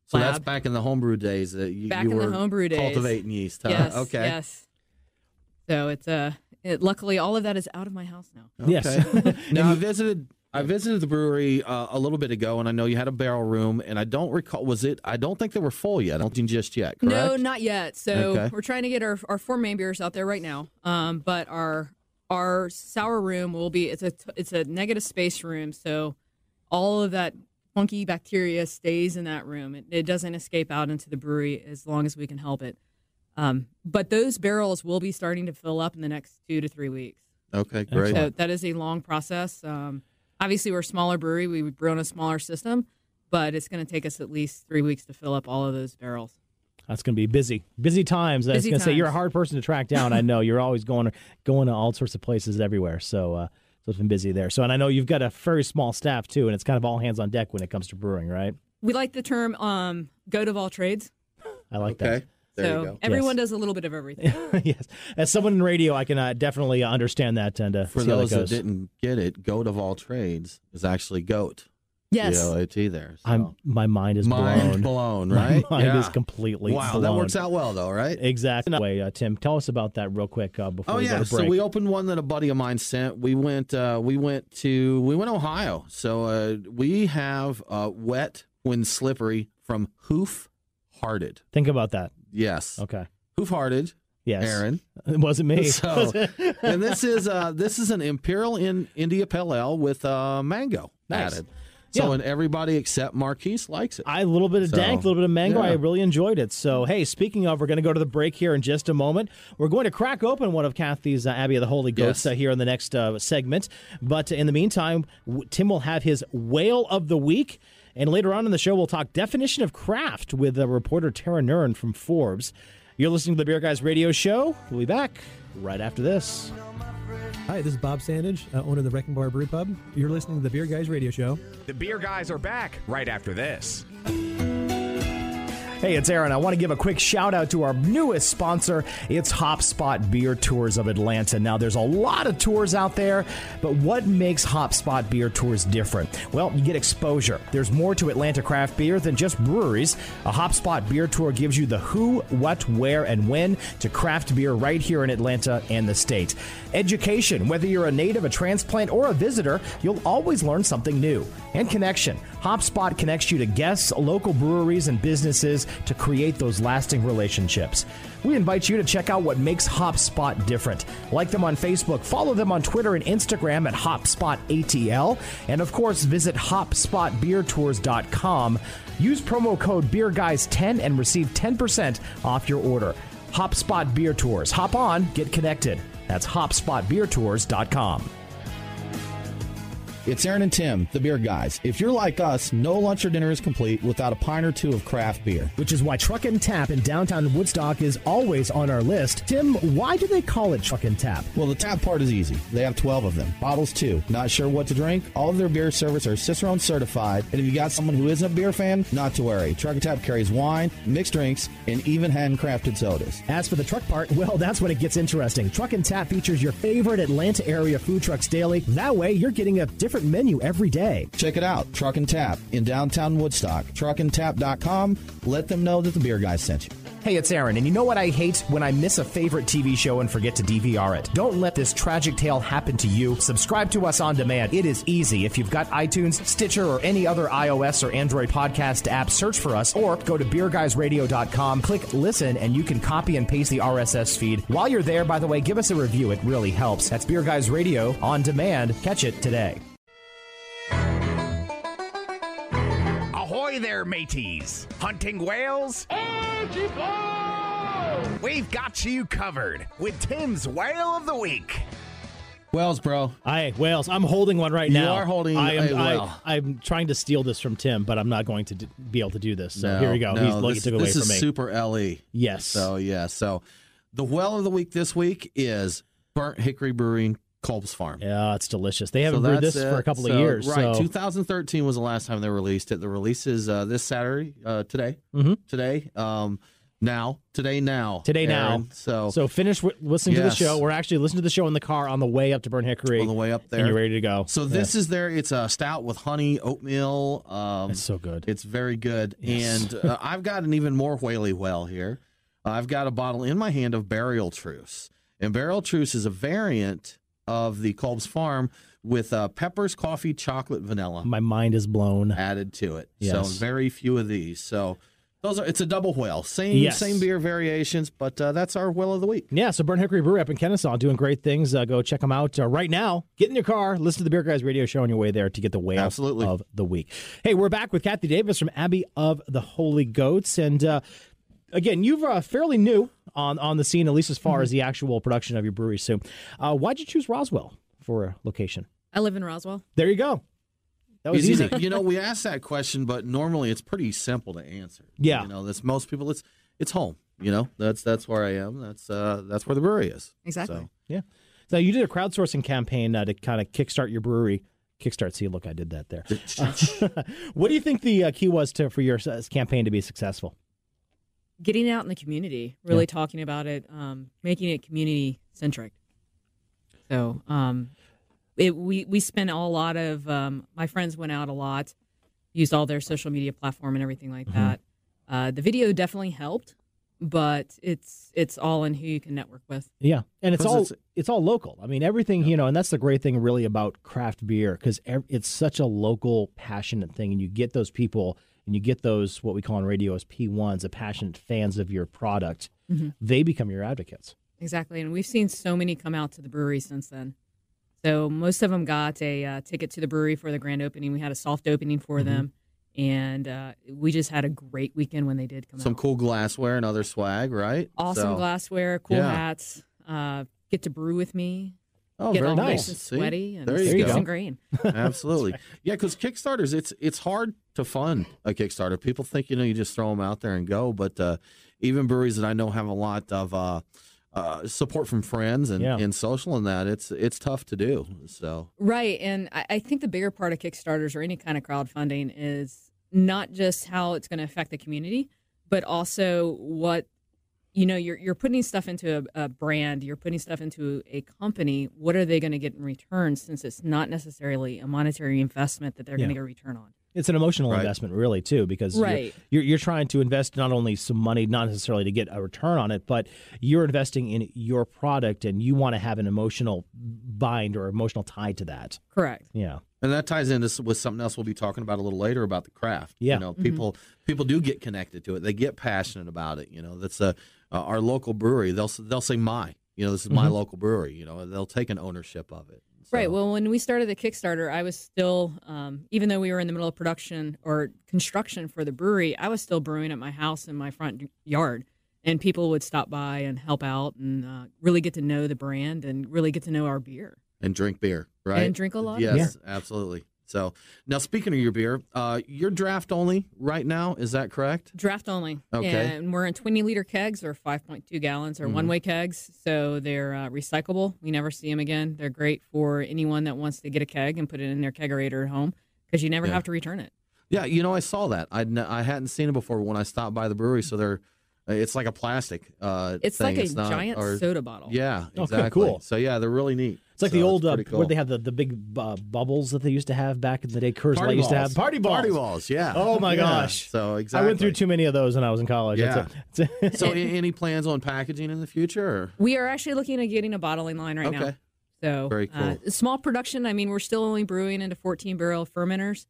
Speaker 5: So
Speaker 7: lab.
Speaker 5: that's back in the homebrew days that you,
Speaker 7: Back
Speaker 5: you
Speaker 7: in the
Speaker 5: were
Speaker 7: homebrew days.
Speaker 5: cultivating yeast. Huh?
Speaker 7: Yes,
Speaker 5: okay.
Speaker 7: yes. So it's uh, it, luckily all of that is out of my house now.
Speaker 5: Okay. now I visited. I visited the brewery uh, a little bit ago, and I know you had a barrel room, and I don't recall. Was it? I don't think they were full yet. I don't think just yet. Correct.
Speaker 7: No, not yet. So
Speaker 5: Okay.
Speaker 7: we're trying to get our, our four main beers out there right now. Um, but our our sour room will be it's a it's a negative space room, so all of that funky bacteria stays in that room. It, it doesn't escape out into the brewery as long as we can help it. Um, but those barrels will be starting to fill up in the next two to three weeks.
Speaker 5: Okay, great.
Speaker 7: So that is a long process. Um, obviously, we're a smaller brewery. We brew on a smaller system, but it's going to take us at least three weeks to fill up all of those barrels.
Speaker 4: That's going to be busy, busy times. I was going to say you're a hard person to track down. I know you're always going going to all sorts of places everywhere. So uh, so it's been busy there. So and I know you've got a very small staff too, and it's kind of all hands on deck when it comes to brewing, right?
Speaker 7: We like the term um, "goat of all trades."
Speaker 4: I like
Speaker 5: Okay. There
Speaker 7: so
Speaker 5: you go.
Speaker 7: everyone
Speaker 4: Yes.
Speaker 7: does a little bit of everything.
Speaker 4: yes, as someone in radio, I can uh, definitely uh, understand that and uh,
Speaker 5: For
Speaker 4: see how
Speaker 5: those
Speaker 4: that
Speaker 5: that
Speaker 4: goes.
Speaker 5: didn't get it, goat of all trades is actually goat.
Speaker 7: Yes.
Speaker 5: G-O-A-T there. So.
Speaker 4: I'm my mind is
Speaker 5: Mind
Speaker 4: blown.
Speaker 5: blown,
Speaker 4: My
Speaker 5: right?
Speaker 4: mind
Speaker 5: Yeah.
Speaker 4: is completely
Speaker 5: Wow,
Speaker 4: blown.
Speaker 5: that works out well though, right?
Speaker 4: Exactly. Anyway, uh, Tim, tell us about that real quick uh, before
Speaker 5: Oh
Speaker 4: we
Speaker 5: yeah,
Speaker 4: go to break.
Speaker 5: so we opened one that a buddy of mine sent. We went, uh, we went to, we went Ohio. So uh, we have uh, wet when slippery from Hoof Hearted.
Speaker 4: Think about that.
Speaker 5: Yes,
Speaker 4: Okay.
Speaker 5: Hoof Hearted.
Speaker 4: Yes.
Speaker 5: Aaron.
Speaker 4: It wasn't me.
Speaker 5: So, and this is uh, this is an Imperial in India Pale Ale with uh, mango
Speaker 4: Nice.
Speaker 5: added. So
Speaker 4: Yeah.
Speaker 5: and everybody except Marquise likes it.
Speaker 4: I a little bit of
Speaker 5: So,
Speaker 4: dank, a little bit of mango.
Speaker 5: yeah.
Speaker 4: I really enjoyed it. So, hey, speaking of, we're going to go to the break here in just a moment. We're going to crack open one of Kathy's uh, Abbey of the Holy Goats
Speaker 5: Yes.
Speaker 4: uh, here in the next uh, segment. But in the meantime, w- Tim will have his whale of the week. And later on in the show, we'll talk definition of craft with uh, reporter Tara Nurin from Forbes. You're listening to the Beer Guys Radio Show. We'll be back right after this.
Speaker 8: Hi, this is Bob Sandage, uh, owner of the Wrecking Bar Brew Pub. You're listening to the Beer Guys Radio Show.
Speaker 1: The beer guys are back right after this.
Speaker 11: Hey, it's Aaron. I want to give a quick shout out to our newest sponsor. It's HopSpot Beer Tours of Atlanta. Now, there's a lot of tours out there, but what makes HopSpot Beer Tours different? Well, you get exposure. There's more to Atlanta craft beer than just breweries. A HopSpot Beer Tour gives you the who, what, where, and when to craft beer right here in Atlanta and the state. Education, whether you're a native, a transplant, or a visitor, you'll always learn something new. And connection. HopSpot connects you to guests, local breweries, and businesses to create those lasting relationships. We invite you to check out what makes HopSpot different. Like them on Facebook, follow them on Twitter and Instagram at HopSpotATL, and of course, visit HopSpotBeerTours.com. Use promo code BeerGuys10 and receive 10% off your order. HopSpot Beer Tours. Hop on, get connected. That's HopSpotBeerTours.com.
Speaker 10: It's Aaron and Tim, the beer guys. If you're like us, no lunch or dinner is complete without a pint or two of craft beer.
Speaker 9: Which is why Truck and Tap in downtown Woodstock is always on our list. Tim, why do they call it Truck and Tap?
Speaker 10: Well, the tap part is easy. They have 12 of them. Bottles, too. Not sure what to drink? All of their beer servers are Cicerone certified. And if you got someone who isn't a beer fan, not to worry. Truck and Tap carries wine, mixed drinks, and even handcrafted sodas.
Speaker 9: As for the truck part, well, that's when it gets interesting. Truck and Tap features your favorite Atlanta area food trucks daily. That way, you're getting a different menu every day.
Speaker 10: Check it out. Truck and Tap in downtown Woodstock. Truckandtap.com. Let them know that the beer guys sent you.
Speaker 11: Hey, it's Aaron, and you know what I hate? When I miss a favorite TV show and forget to DVR it. Don't let this tragic tale happen to you. Subscribe to us on demand. It is easy. If you've got iTunes, Stitcher, or any other iOS or Android podcast app, search for us or go to beerguysradio.com, click listen, and you can copy and paste the RSS feed. While you're there, by the way, give us a review. It really helps. That's Beer Guys Radio on demand. Catch it today.
Speaker 1: There, mateys. Hunting whales? We've got you covered with Tim's Whale of the Week.
Speaker 5: Wells, bro.
Speaker 4: I Wales. I'm holding one right
Speaker 5: You
Speaker 4: now.
Speaker 5: are holding
Speaker 4: I am,
Speaker 5: a whale.
Speaker 4: I, am trying to steal this from Tim, but I'm not going to d- be able to do this. So here we go.
Speaker 5: No,
Speaker 4: He's look, he
Speaker 5: this,
Speaker 4: took away
Speaker 5: this
Speaker 4: from
Speaker 5: is
Speaker 4: me.
Speaker 5: super LE.
Speaker 4: Yes.
Speaker 5: So yeah. So the well of the week this week is Burnt Hickory Brewing Kolb's Farm.
Speaker 4: Yeah, it's delicious. They haven't
Speaker 5: So
Speaker 4: brewed this for a couple
Speaker 5: So,
Speaker 4: of years.
Speaker 5: Right.
Speaker 4: So
Speaker 5: 2013 was the last time they released it. The release is uh, this Saturday, uh, today.
Speaker 4: Mhm.
Speaker 5: Today. Um, now. Today now.
Speaker 4: today
Speaker 5: Aaron.
Speaker 4: now.
Speaker 5: So
Speaker 4: so finish w- listening to the show. We're actually listening to the show in the car on the way up to Burn Hickory.
Speaker 5: on the way up there.
Speaker 4: and you're ready to go.
Speaker 5: So this is there. It's a stout with honey, oatmeal. Um,
Speaker 4: It's so good.
Speaker 5: It's very good.
Speaker 4: Yes.
Speaker 5: And uh, I've got an even more whaley well here. I've got a bottle in my hand of Burial Truce. And Burial Truce is a variant of the Kolb's Farm with uh, peppers, coffee, chocolate, vanilla
Speaker 4: My mind is blown.
Speaker 5: added to it. So very few of these. So those are it's a double whale. Same
Speaker 4: Yes.
Speaker 5: same beer variations, but uh, that's our whale of the week.
Speaker 4: Yeah, so Burn Hickory Brewery up in Kennesaw doing great things. Uh, go check them out uh, right now. Get in your car, listen to the Beer Guys radio show on your way there to get the whale
Speaker 5: Absolutely.
Speaker 4: of the week. Hey, we're back with Kathy Davis from Abbey of the Holy Goats. And uh, again, you're uh, fairly new on, on the scene, at least as far
Speaker 5: Mm-hmm.
Speaker 4: as the actual production of your brewery. So uh, why'd you choose Roswell for a location?
Speaker 7: I live in Roswell.
Speaker 4: There you go. That was
Speaker 5: You
Speaker 4: easy.
Speaker 5: know- You know, we ask that question, but normally it's pretty simple to answer.
Speaker 4: Yeah.
Speaker 5: You know, that's most people. It's it's home. You know, that's that's where I am. That's uh that's where the brewery is.
Speaker 7: Exactly.
Speaker 5: So,
Speaker 4: Yeah. So you did a crowdsourcing campaign uh, to kind of kickstart your brewery. Kickstart. See, look, I did that there. what do you think the uh, key was to for your uh, campaign to be successful?
Speaker 7: Getting out in the community, really talking about it, um, making it community centric. So, um, it, we we spent a lot of um, my friends went out a lot, used all their social media platform and everything like that. Uh, the video definitely helped, but it's it's all in who you can network with.
Speaker 4: Yeah, and it's all
Speaker 5: it's-
Speaker 4: it's, all local. I mean, everything you know, and that's the great thing really about craft beer because it's such a local, passionate thing, and you get those people, and you get those what we call in radio as P ones, the passionate fans of your product. They become your advocates.
Speaker 7: Exactly, and we've seen so many come out to the brewery since then. So most of them got a uh, ticket to the brewery for the grand opening. We had a soft opening for them, and uh, we just had a great weekend when they did come
Speaker 5: some
Speaker 7: out.
Speaker 5: cool glassware and other swag, right?
Speaker 7: Awesome
Speaker 5: So-
Speaker 7: glassware, cool
Speaker 5: Yeah.
Speaker 7: hats. Uh, get to brew with me.
Speaker 5: Oh,
Speaker 7: get
Speaker 5: very
Speaker 7: all
Speaker 5: nice.
Speaker 7: nice and
Speaker 5: See?
Speaker 7: sweaty and
Speaker 5: There you go.
Speaker 7: and green.
Speaker 5: Absolutely. Yeah, because Kickstarters, it's it's hard to fund a Kickstarter. People think you know you just throw them out there and go, but uh, even breweries that I know have a lot of uh, uh, support from friends and,
Speaker 4: Yeah.
Speaker 5: and social and that it's it's tough to do. So
Speaker 7: Right. And I, I think the bigger part of Kickstarters or any kind of crowdfunding is not just how it's going to affect the community, but also what, you know, you're, you're putting stuff into a, a brand, you're putting stuff into a company. What are they going to get in return since it's not necessarily a monetary investment that they're going to get a return on?
Speaker 4: It's an emotional
Speaker 5: Right.
Speaker 4: investment, really, too, because you're- you're, you're trying to invest not only some money, not necessarily to get a return on it, but you're investing in your product, and you want to have an emotional bind or emotional tie to that.
Speaker 7: Correct.
Speaker 4: Yeah.
Speaker 5: and that ties into s- with something else we'll be talking about a little later about the craft.
Speaker 4: Yeah.
Speaker 5: you know, people people do get connected to it. They get passionate about it. You know, that's a uh, our local brewery. They'll they'll say my. You know, this is my local brewery. You know, they'll take an ownership of it. So-
Speaker 7: Right. Well, when we started the Kickstarter, I was still, um, even though we were in the middle of production or construction for the brewery, I was still brewing at my house in my front yard. And people would stop by and help out and uh, really get to know the brand and really get to know our beer.
Speaker 5: and drink beer, right?
Speaker 7: And drink a lot of
Speaker 5: Yes, absolutely. So now, speaking of your beer, uh, you're draft only right now. Is that correct?
Speaker 7: Draft only.
Speaker 5: Okay.
Speaker 7: And we're in 20 liter kegs or 5.2 gallons or
Speaker 5: Mhm.
Speaker 7: one way kegs. So they're uh, recyclable. We never see them again. They're great for anyone that wants to get a keg and put it in their kegerator at home because you never
Speaker 5: Yeah.
Speaker 7: have to return it.
Speaker 5: Yeah, you know, I saw that. I I hadn't seen it before when I stopped by the brewery. So they're it's like a plastic. Uh,
Speaker 7: It's
Speaker 5: thing.
Speaker 7: like a
Speaker 5: not-
Speaker 7: giant
Speaker 5: or-
Speaker 7: soda bottle.
Speaker 5: Yeah,
Speaker 4: Oh, good,
Speaker 5: exactly.
Speaker 4: cool.
Speaker 5: So yeah, they're really neat.
Speaker 4: It's like
Speaker 5: So
Speaker 4: the old uh,
Speaker 5: cool.
Speaker 4: where they have the, the big uh, bubbles that they used to have back in the day. Coors
Speaker 5: Party
Speaker 4: Light used to have party balls.
Speaker 5: Party balls, yeah.
Speaker 4: Oh my
Speaker 5: Yeah.
Speaker 4: gosh.
Speaker 5: So exactly.
Speaker 4: I went through too many of those when I was in college.
Speaker 5: Yeah.
Speaker 4: That's a-
Speaker 5: so a- any plans on packaging in the future? Or?
Speaker 7: We are actually looking at getting a bottling line right now.
Speaker 5: Okay.
Speaker 7: So
Speaker 5: Very
Speaker 7: uh,
Speaker 5: cool.
Speaker 7: small production. I mean, we're still only brewing into 14 barrel fermenters,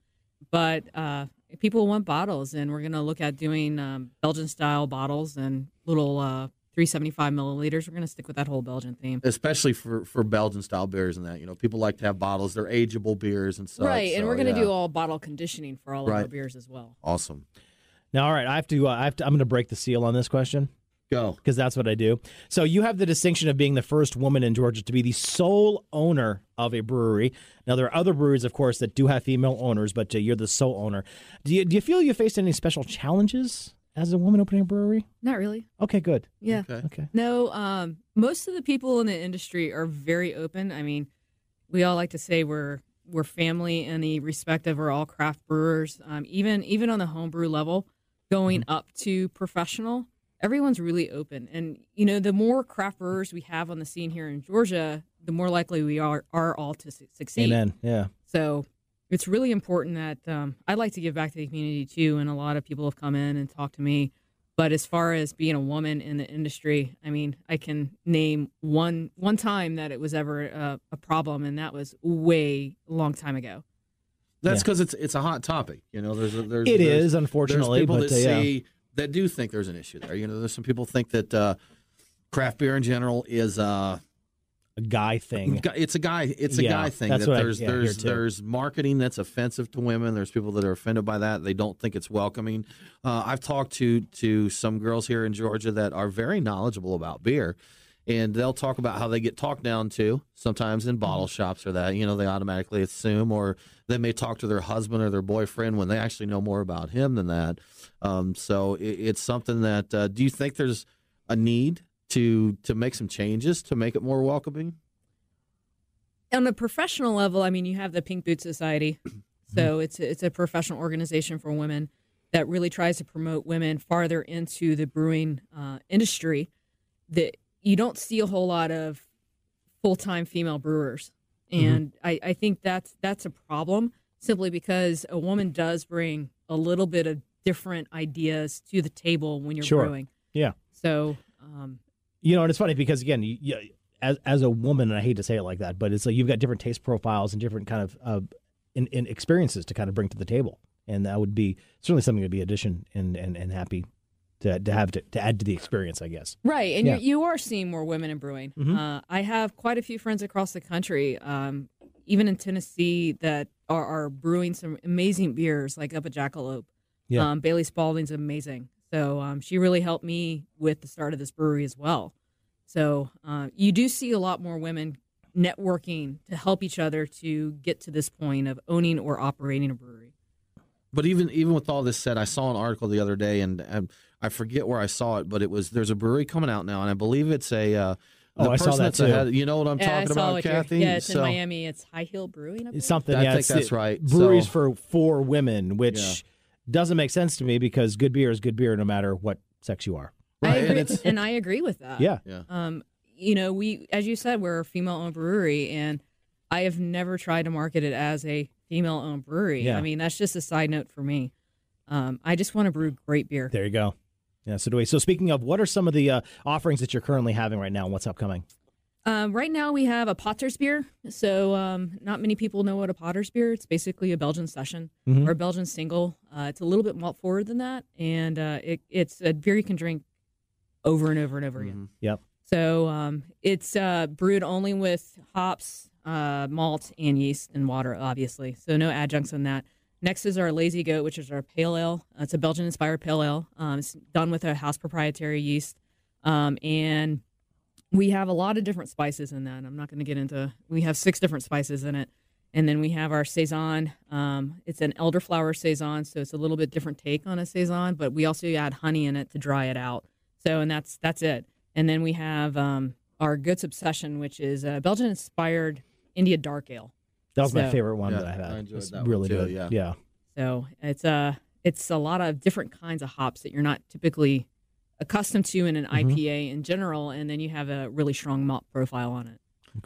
Speaker 7: but uh, people want bottles, and we're going to look at doing um, Belgian style bottles and little uh, 375 milliliters. We're going to stick with that whole Belgian theme.
Speaker 5: Especially for, for Belgian style beers and that. You know, people like to have bottles. They're ageable beers and stuff.
Speaker 7: right, and
Speaker 5: so,
Speaker 7: we're going to
Speaker 5: yeah.
Speaker 7: do all bottle conditioning for all of our beers as well.
Speaker 5: Awesome.
Speaker 4: Now, all right, I have to. Uh, I have to. I'm going to break the seal on this question.
Speaker 5: Go
Speaker 4: because that's what I do. So you have the distinction of being the first woman in Georgia to be the sole owner of a brewery. Now there are other breweries, of course, that do have female owners, but uh, you're the sole owner. Do you do you feel you faced any special challenges as a woman opening a brewery?
Speaker 7: Not really.
Speaker 4: Okay, good.
Speaker 7: Yeah.
Speaker 4: Okay. Okay.
Speaker 7: No, um, most of the people in the industry are very open. I mean, we all like to say we're we're family in the respect of we're all craft brewers. Um, even even on the homebrew level, going
Speaker 4: Mm-hmm.
Speaker 7: up to professional, everyone's really open. And you know, the more craft brewers we have on the scene here in Georgia, the more likely we are are all to su- succeed.
Speaker 4: Amen. Yeah.
Speaker 7: So it's really important that um, I like to give back to the community too, and a lot of people have come in and talked to me. But as far as being a woman in the industry, I mean, I can name one one time that it was ever a, a problem, and that was way a long time ago.
Speaker 5: That's because it's it's a hot topic. You know, there's a, there's
Speaker 4: It
Speaker 5: there's,
Speaker 4: is, unfortunately,
Speaker 5: There's people
Speaker 4: but,
Speaker 5: that
Speaker 4: uh, yeah.
Speaker 5: see that do think there's an issue there. You know, there's some people think that uh, craft beer in general is uh,
Speaker 4: a guy thing.
Speaker 5: It's a guy. It's a
Speaker 4: Yeah,
Speaker 5: guy thing.
Speaker 4: that's
Speaker 5: That
Speaker 4: what I- yeah, here
Speaker 5: there's there's marketing that's offensive to women. There's people that are offended by that. They don't think it's welcoming. Uh, I've talked to to some girls here in Georgia that are very knowledgeable about beer. And they'll talk about how they get talked down to sometimes in bottle
Speaker 4: Mm-hmm.
Speaker 5: shops or that, you know, they automatically assume, or they may talk to their husband or their boyfriend when they actually know more about him than that. Um, so it, it's something that, uh, do you think there's a need to to make some changes to make it more welcoming?
Speaker 7: on a professional level, I mean, you have the Pink Boot Society, so it's a, it's a professional organization for women that really tries to promote women farther into the brewing uh, industry. That you don't see a whole lot of full time female brewers, and I, I think that's that's a problem simply because a woman does bring a little bit of different ideas to the table when you're
Speaker 4: Sure.
Speaker 7: brewing.
Speaker 4: Yeah.
Speaker 7: So. Um,
Speaker 4: You know, and it's funny because again, you, you, as as a woman, and I hate to say it like that, but it's like you've got different taste profiles and different kind of uh, in, in experiences to kind of bring to the table, and that would be certainly something to be addition and and, and happy to to have to, to add to the experience, I guess.
Speaker 7: Right, and
Speaker 4: Yeah.
Speaker 7: you're, you are seeing more women in brewing.
Speaker 4: Mhm.
Speaker 7: Uh, I have quite a few friends across the country, um, even in Tennessee, that are, are brewing some amazing beers, like up at Jackalope.
Speaker 4: Yeah.
Speaker 7: Um, Bailey Spaulding's amazing. So um, she really helped me with the start of this brewery as well. So uh, you do see a lot more women networking to help each other to get to this point of owning or operating a brewery.
Speaker 5: But even even with all this said, I saw an article the other day, and, and I forget where I saw it, but it was there's a brewery coming out now, and I believe it's a. Uh,
Speaker 4: Oh,
Speaker 5: the
Speaker 4: I saw that too.
Speaker 5: ahead- you know what I'm
Speaker 7: Yeah,
Speaker 5: talking about, Kathy?
Speaker 7: Yeah, it's
Speaker 5: So-
Speaker 7: in Miami. It's High Hill Brewing. I
Speaker 4: It's something.
Speaker 5: I think that's
Speaker 4: the-
Speaker 5: right.
Speaker 4: Breweries
Speaker 5: So-
Speaker 4: for for women, which
Speaker 5: Yeah.
Speaker 4: Doesn't make sense to me because good beer is good beer no matter what sex you are.
Speaker 7: I agree, and I agree with that.
Speaker 4: Yeah.
Speaker 5: Yeah.
Speaker 7: Um, you know, we, as you said, we're a female-owned brewery, and I have never tried to market it as a female-owned brewery.
Speaker 4: Yeah.
Speaker 7: I mean, that's just a side note for me. Um, I just want to brew great beer.
Speaker 4: There you go. Yeah. So do we. So speaking of, what are some of the uh, offerings that you're currently having right now? and What's upcoming?
Speaker 7: Um, right now, we have a Patersbier. So, um, not many people know what a Patersbier. It's basically a Belgian session
Speaker 4: Mhm.
Speaker 7: or a Belgian single. Uh, it's a little bit malt forward than that, and uh, it, it's a beer you can drink over and over and over again.
Speaker 4: Yep.
Speaker 7: So um, it's uh, brewed only with hops, uh, malt, and yeast and water, obviously. So no adjuncts in that. Next is our Lazy Goat, which is our pale ale. Uh, it's a Belgian-inspired pale ale. Um, it's done with a house proprietary yeast, um, and we have a lot of different spices in that. I'm not going to get into. We have six different spices in it, and then we have our saison. Um, it's an elderflower saison, so it's a little bit different take on a saison, but we also add honey in it to dry it out. So, and that's that's it. And then we have um, our Goods Obsession, which is a Belgian-inspired India Dark Ale.
Speaker 4: That was my favorite one
Speaker 5: Yeah,
Speaker 4: that I had.
Speaker 5: I enjoyed
Speaker 4: It's
Speaker 5: that one
Speaker 4: really
Speaker 5: too,
Speaker 4: good.
Speaker 5: yeah.
Speaker 4: yeah.
Speaker 7: So it's a it's a lot of different kinds of hops that you're not typically accustomed to in an
Speaker 5: Mm-hmm.
Speaker 7: IPA in general, and then you have a really strong malt profile on it.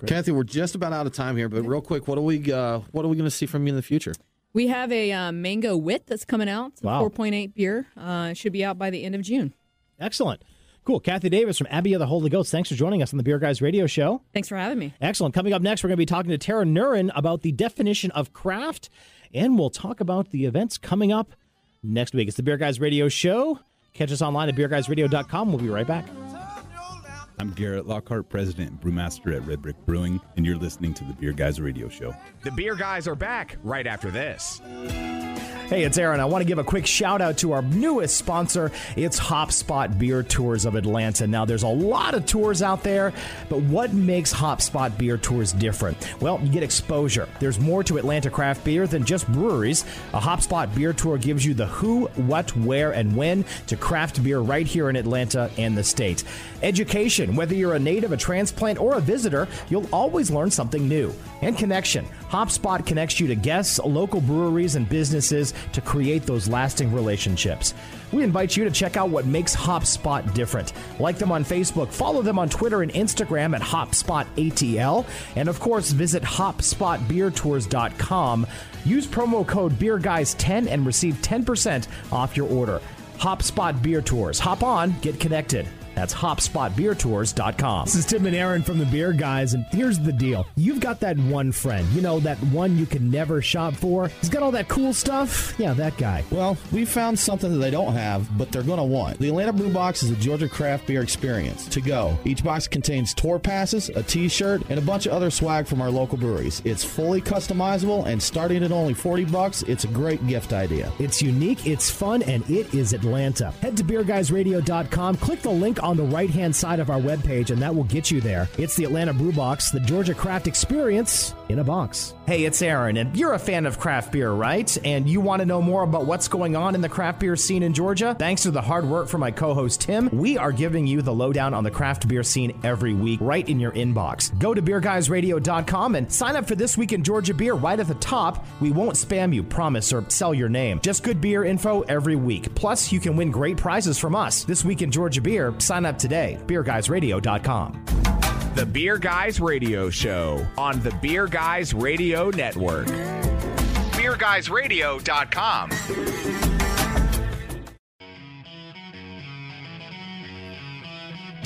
Speaker 5: Kathy, we're just about out of time here, but real quick, what are we uh, what are we going to see from you in the future?
Speaker 7: We have a uh, mango wit that's coming out.
Speaker 4: Wow.
Speaker 7: 4.8 beer. Uh, should be out by the end of June.
Speaker 4: Excellent. Cool. Kathy Davis from Abbey of the Holy Goats. Thanks for joining us on the Beer Guys Radio Show.
Speaker 7: Thanks for having me.
Speaker 4: Excellent. Coming up next, we're going to be talking to Tara Nurin about the definition of craft, and we'll talk about the events coming up next week. It's the Beer Guys Radio Show. Catch us online at beerguysradio.com. We'll be right back.
Speaker 13: I'm Garrett Lockhart, President and Brewmaster at Red Brick Brewing, and you're listening to the Beer Guys Radio Show.
Speaker 1: The Beer Guys are back right after this.
Speaker 4: Hey, it's Aaron. I want to give a quick shout out to our newest sponsor. It's HopSpot Beer Tours of Atlanta. Now, there's a lot of tours out there, but what makes HopSpot Beer Tours different? Well, you get exposure. There's more to Atlanta craft beer than just breweries. A HopSpot Beer Tour gives you the who, what, where, and when to craft beer right here in Atlanta and the state. Education, whether you're a native, a transplant, or a visitor, you'll always learn something new. And connection. HopSpot connects you to guests, local breweries, and businesses to create those lasting relationships. We invite you to check out what makes HopSpot different. Like them on Facebook, follow them on Twitter and Instagram at HopSpotATL, and of course, visit HopSpotBeerTours.com. Use promo code BeerGuys10 and receive 10% off your order. HopSpot Beer Tours. Hop on, get connected. That's hopspotbeertours.com.
Speaker 14: This is Tim and Aaron from the Beer Guys, and here's the deal. You've got that one friend, you know, that one you can never shop for. He's got all that cool stuff. Yeah, that guy.
Speaker 5: Well, we found something that they don't have, but they're going to want. The Atlanta Brew Box is a Georgia craft beer experience to go. Each box contains tour passes, a t shirt, and a bunch of other swag from our local breweries. It's fully customizable, and starting at only 40 bucks, it's a great gift idea.
Speaker 14: It's unique, it's fun, and it is Atlanta. Head to beerguysradio.com, click the link on the right hand side of our webpage, and that will get you there. It's the Atlanta Brew Box, the Georgia Craft Experience in a box.
Speaker 4: Hey, it's Aaron, and you're a fan of craft beer, right? And you want to know more about what's going on in the craft beer scene in Georgia? Thanks to the hard work from my co host Tim, we are giving you the lowdown on the craft beer scene every week right in your inbox. Go to beerguysradio.com and sign up for This Week in Georgia beer right at the top. We won't spam you, promise, or sell your name. Just good beer info every week. Plus, you can win great prizes from us. This Week in Georgia beer, sign up today. beerguysradio.com.
Speaker 1: The Beer Guys Radio Show on the Beer Guys Radio Network. BeerGuysRadio.com.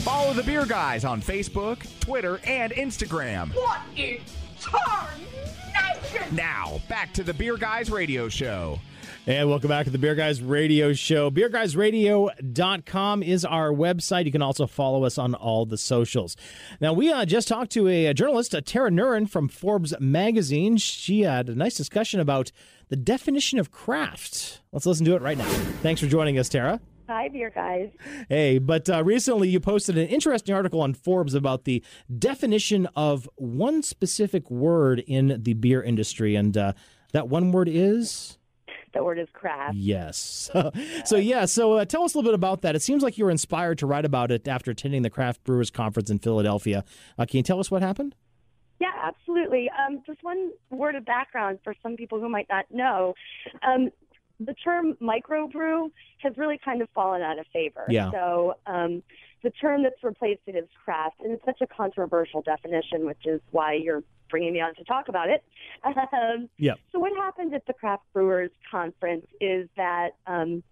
Speaker 1: Follow the Beer Guys on Facebook, Twitter, and Instagram.
Speaker 15: What is tarnation?
Speaker 1: Now, back to the Beer Guys Radio Show.
Speaker 16: And welcome back to the Beer Guys Radio Show. BeerGuysRadio.com is our website. You can also follow us on all the socials. Now, we uh, just talked to a, a journalist, uh, Tara Nurin from Forbes magazine. She had a nice discussion about the definition of craft. Let's listen to it right now. Thanks for joining us, Tara.
Speaker 17: Hi, beer guys.
Speaker 16: Hey, but uh, recently you posted an interesting article on Forbes about the definition of one specific word in the beer industry. And uh, that one word is?
Speaker 17: That word is craft.
Speaker 16: Yes. so, yeah, so uh, tell us a little bit about that. It seems like you were inspired to write about it after attending the Craft Brewers Conference in Philadelphia. Uh, can you tell us what happened?
Speaker 17: Yeah, absolutely. Um, just one word of background for some people who might not know. Um, the term microbrew has really kind of fallen out of favor.
Speaker 16: Yeah.
Speaker 17: So um, the term that's replaced it is craft, and it's such a controversial definition, which is why you're bringing me on to talk about it. Um,
Speaker 16: yeah.
Speaker 17: So what happened at the Craft Brewers Conference is that. Um,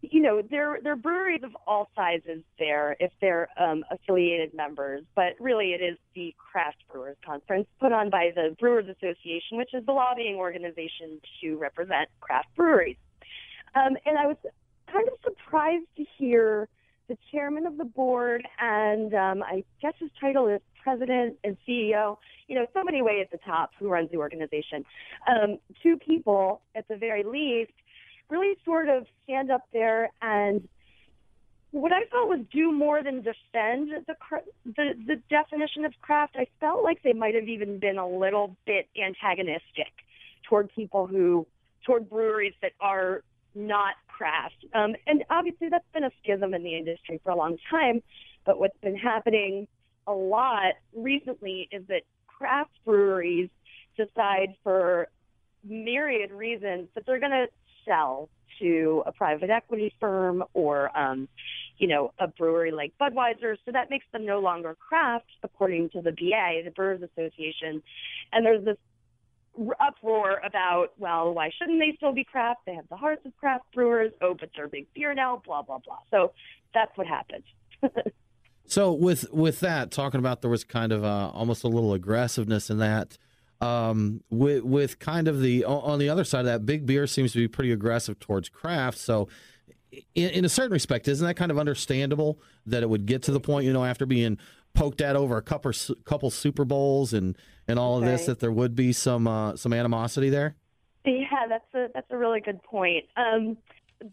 Speaker 17: you know, there there are breweries of all sizes there if they're um, affiliated members, but really it is the Craft Brewers Conference put on by the Brewers Association, which is the lobbying organization to represent craft breweries. Um, and I was kind of surprised to hear the chairman of the board and um, I guess his title is president and CEO. You know, somebody way at the top who runs the organization. Um, two people at the very least really sort of stand up there and what I felt was do more than defend the the the definition of craft. I felt like they might have even been a little bit antagonistic toward people who toward breweries that are not craft. Um, and obviously that's been a schism in the industry for a long time. But what's been happening a lot recently is that craft breweries decide for myriad reasons that they're going to sell to a private equity firm or, um, you know, a brewery like Budweiser. So that makes them no longer craft, according to the BA, the Brewers Association. And there's this uproar about, well, why shouldn't they still be craft? They have the hearts of craft brewers. Oh, but they're big beer now. Blah blah blah. So that's what happened.
Speaker 18: so with with that, talking about there was kind of uh, almost a little aggressiveness in that um, with with kind of the on the other side of that, big beer seems to be pretty aggressive towards craft. So,
Speaker 5: in, in a certain respect, isn't that kind of understandable that it would get to the point, you know, after being poked at over a couple couple Super Bowls and and all of this, that there would be some uh, some animosity there?
Speaker 17: Yeah, that's a that's a really good point. Um,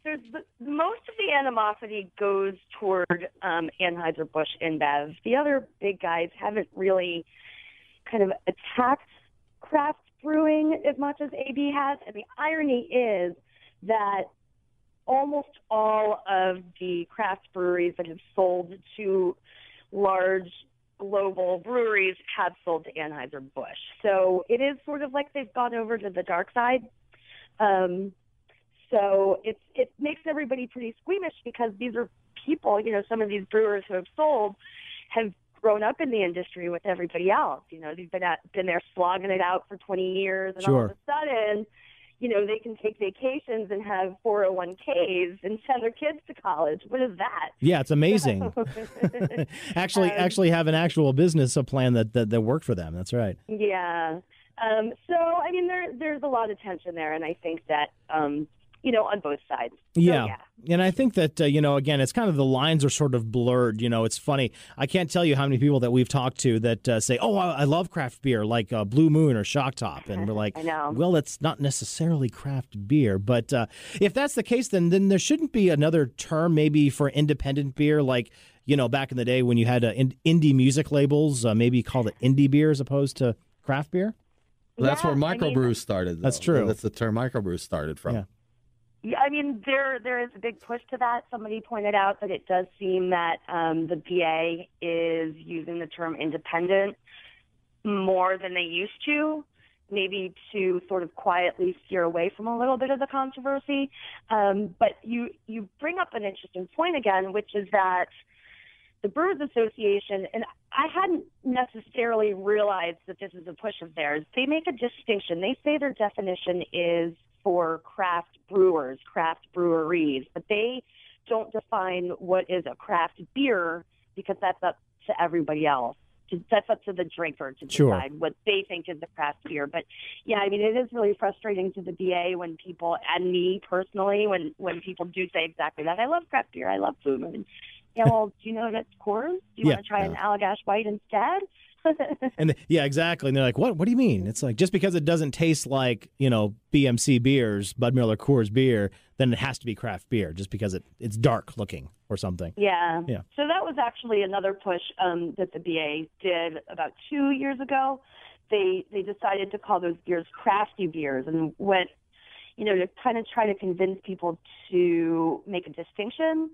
Speaker 17: there's the, most of the animosity goes toward um, Anheuser Busch InBev. The other big guys haven't really kind of attacked craft brewing as much as AB has, and the irony is that almost all of the craft breweries that have sold to large global breweries have sold to Anheuser-Busch. So it is sort of like they've gone over to the dark side. Um, so it's it makes everybody pretty squeamish because these are people, you know, some of these brewers who have sold have grown up in the industry with everybody else. You know, they've been at, been there slogging it out for 20 years, and all of a sudden, you know, they can take vacations and have 401ks and send their kids to college. What is that?
Speaker 4: Yeah, it's amazing. actually,
Speaker 17: Um,
Speaker 4: actually have an actual business a plan that, that that worked for them. That's right.
Speaker 17: Yeah. Um, so I mean, there there's a lot of tension there, and I think that um, you know on both sides. So,
Speaker 4: Yeah. And I think that, uh, you know, again, it's kind of the lines are sort of blurred. You know, it's funny. I can't tell you how many people that we've talked to that uh, say, oh, I, I love craft beer, like uh, Blue Moon or Shock Top. And we're like,
Speaker 17: I know.
Speaker 4: well, it's not necessarily craft beer. But uh, if that's the case, then, then there shouldn't be another term maybe for independent beer, like, you know, back in the day when you had uh, in- indie music labels, uh, maybe called it indie beer as opposed to craft beer.
Speaker 5: Well, that's
Speaker 17: Yeah,
Speaker 5: where
Speaker 17: I mean-
Speaker 5: microbrews started.
Speaker 4: That's true.
Speaker 5: That's the term microbrews started from.
Speaker 4: Yeah.
Speaker 17: Yeah, I mean, there there is a big push to that. Somebody pointed out that it does seem that um, the BA is using the term independent more than they used to, maybe to sort of quietly steer away from a little bit of the controversy. Um, but you you bring up an interesting point again, which is that the Brewers Association, and I hadn't necessarily realized that this is a push of theirs. They make a distinction. They say their definition is for craft brewers, craft breweries, but they don't define what is a craft beer because that's up to everybody else. To- That's up to the drinker to
Speaker 4: Sure.
Speaker 17: decide what they think is a craft beer. But yeah, I mean, it is really frustrating to the BA when people, and me personally, when when people do say exactly that. I love craft beer. I love Blue Moon. Yeah, well, do you know that's Coors? Do you
Speaker 4: Yeah.
Speaker 17: want to try an Allagash White instead?
Speaker 4: And th- yeah, exactly. And they're like, "What? What do you mean?" It's like just because it doesn't taste like you know BMC beers, Bud Miller Coors beer, then it has to be craft beer just because it it's dark looking or something.
Speaker 17: Yeah.
Speaker 4: Yeah.
Speaker 17: So that was actually another push um, that the BA did about two years ago. They they decided to call those beers crafty beers and went, you know, to kind of try to convince people to make a distinction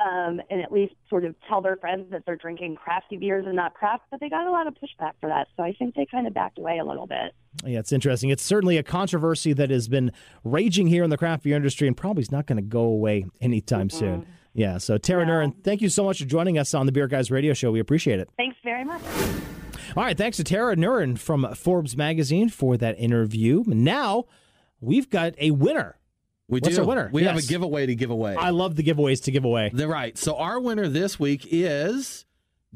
Speaker 17: um, and at least sort of tell their friends that they're drinking crafty beers and not craft. But they got a lot of pushback for that, so I think they kind of backed away a little bit.
Speaker 4: Yeah, it's interesting. It's certainly a controversy that has been raging here in the craft beer industry and probably is not going to go away anytime soon. Yeah. So Tara Nurin, thank you so much for joining us on the Beer Guys Radio Show. We appreciate it.
Speaker 17: Thanks very much.
Speaker 4: All right, thanks to Tara Nurin from Forbes magazine for that interview. Now we've got a winner.
Speaker 5: We
Speaker 4: What's
Speaker 5: do.
Speaker 4: winner?
Speaker 5: We have a giveaway to give away.
Speaker 4: I love the giveaways to give away.
Speaker 5: They're right. So our winner this week is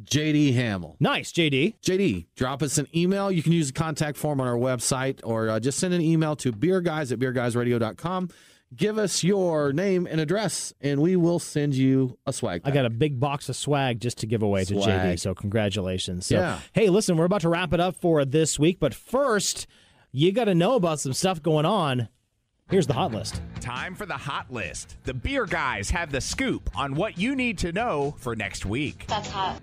Speaker 5: JD Hamill.
Speaker 4: Nice, JD.
Speaker 5: JD, drop us an email. You can use the contact form on our website or uh, just send an email to beerguys at beerguysradio.com. Give us your name and address, and we will send you a swag
Speaker 4: I got a big box of swag just to give away to JD. So congratulations. So,
Speaker 5: Yeah.
Speaker 4: hey, listen, we're about to wrap it up for this week, but first, you got to know about some stuff going on. Here's the hot list.
Speaker 1: Time for the hot list. The beer guys have the scoop on what you need to know for next week.
Speaker 6: That's hot.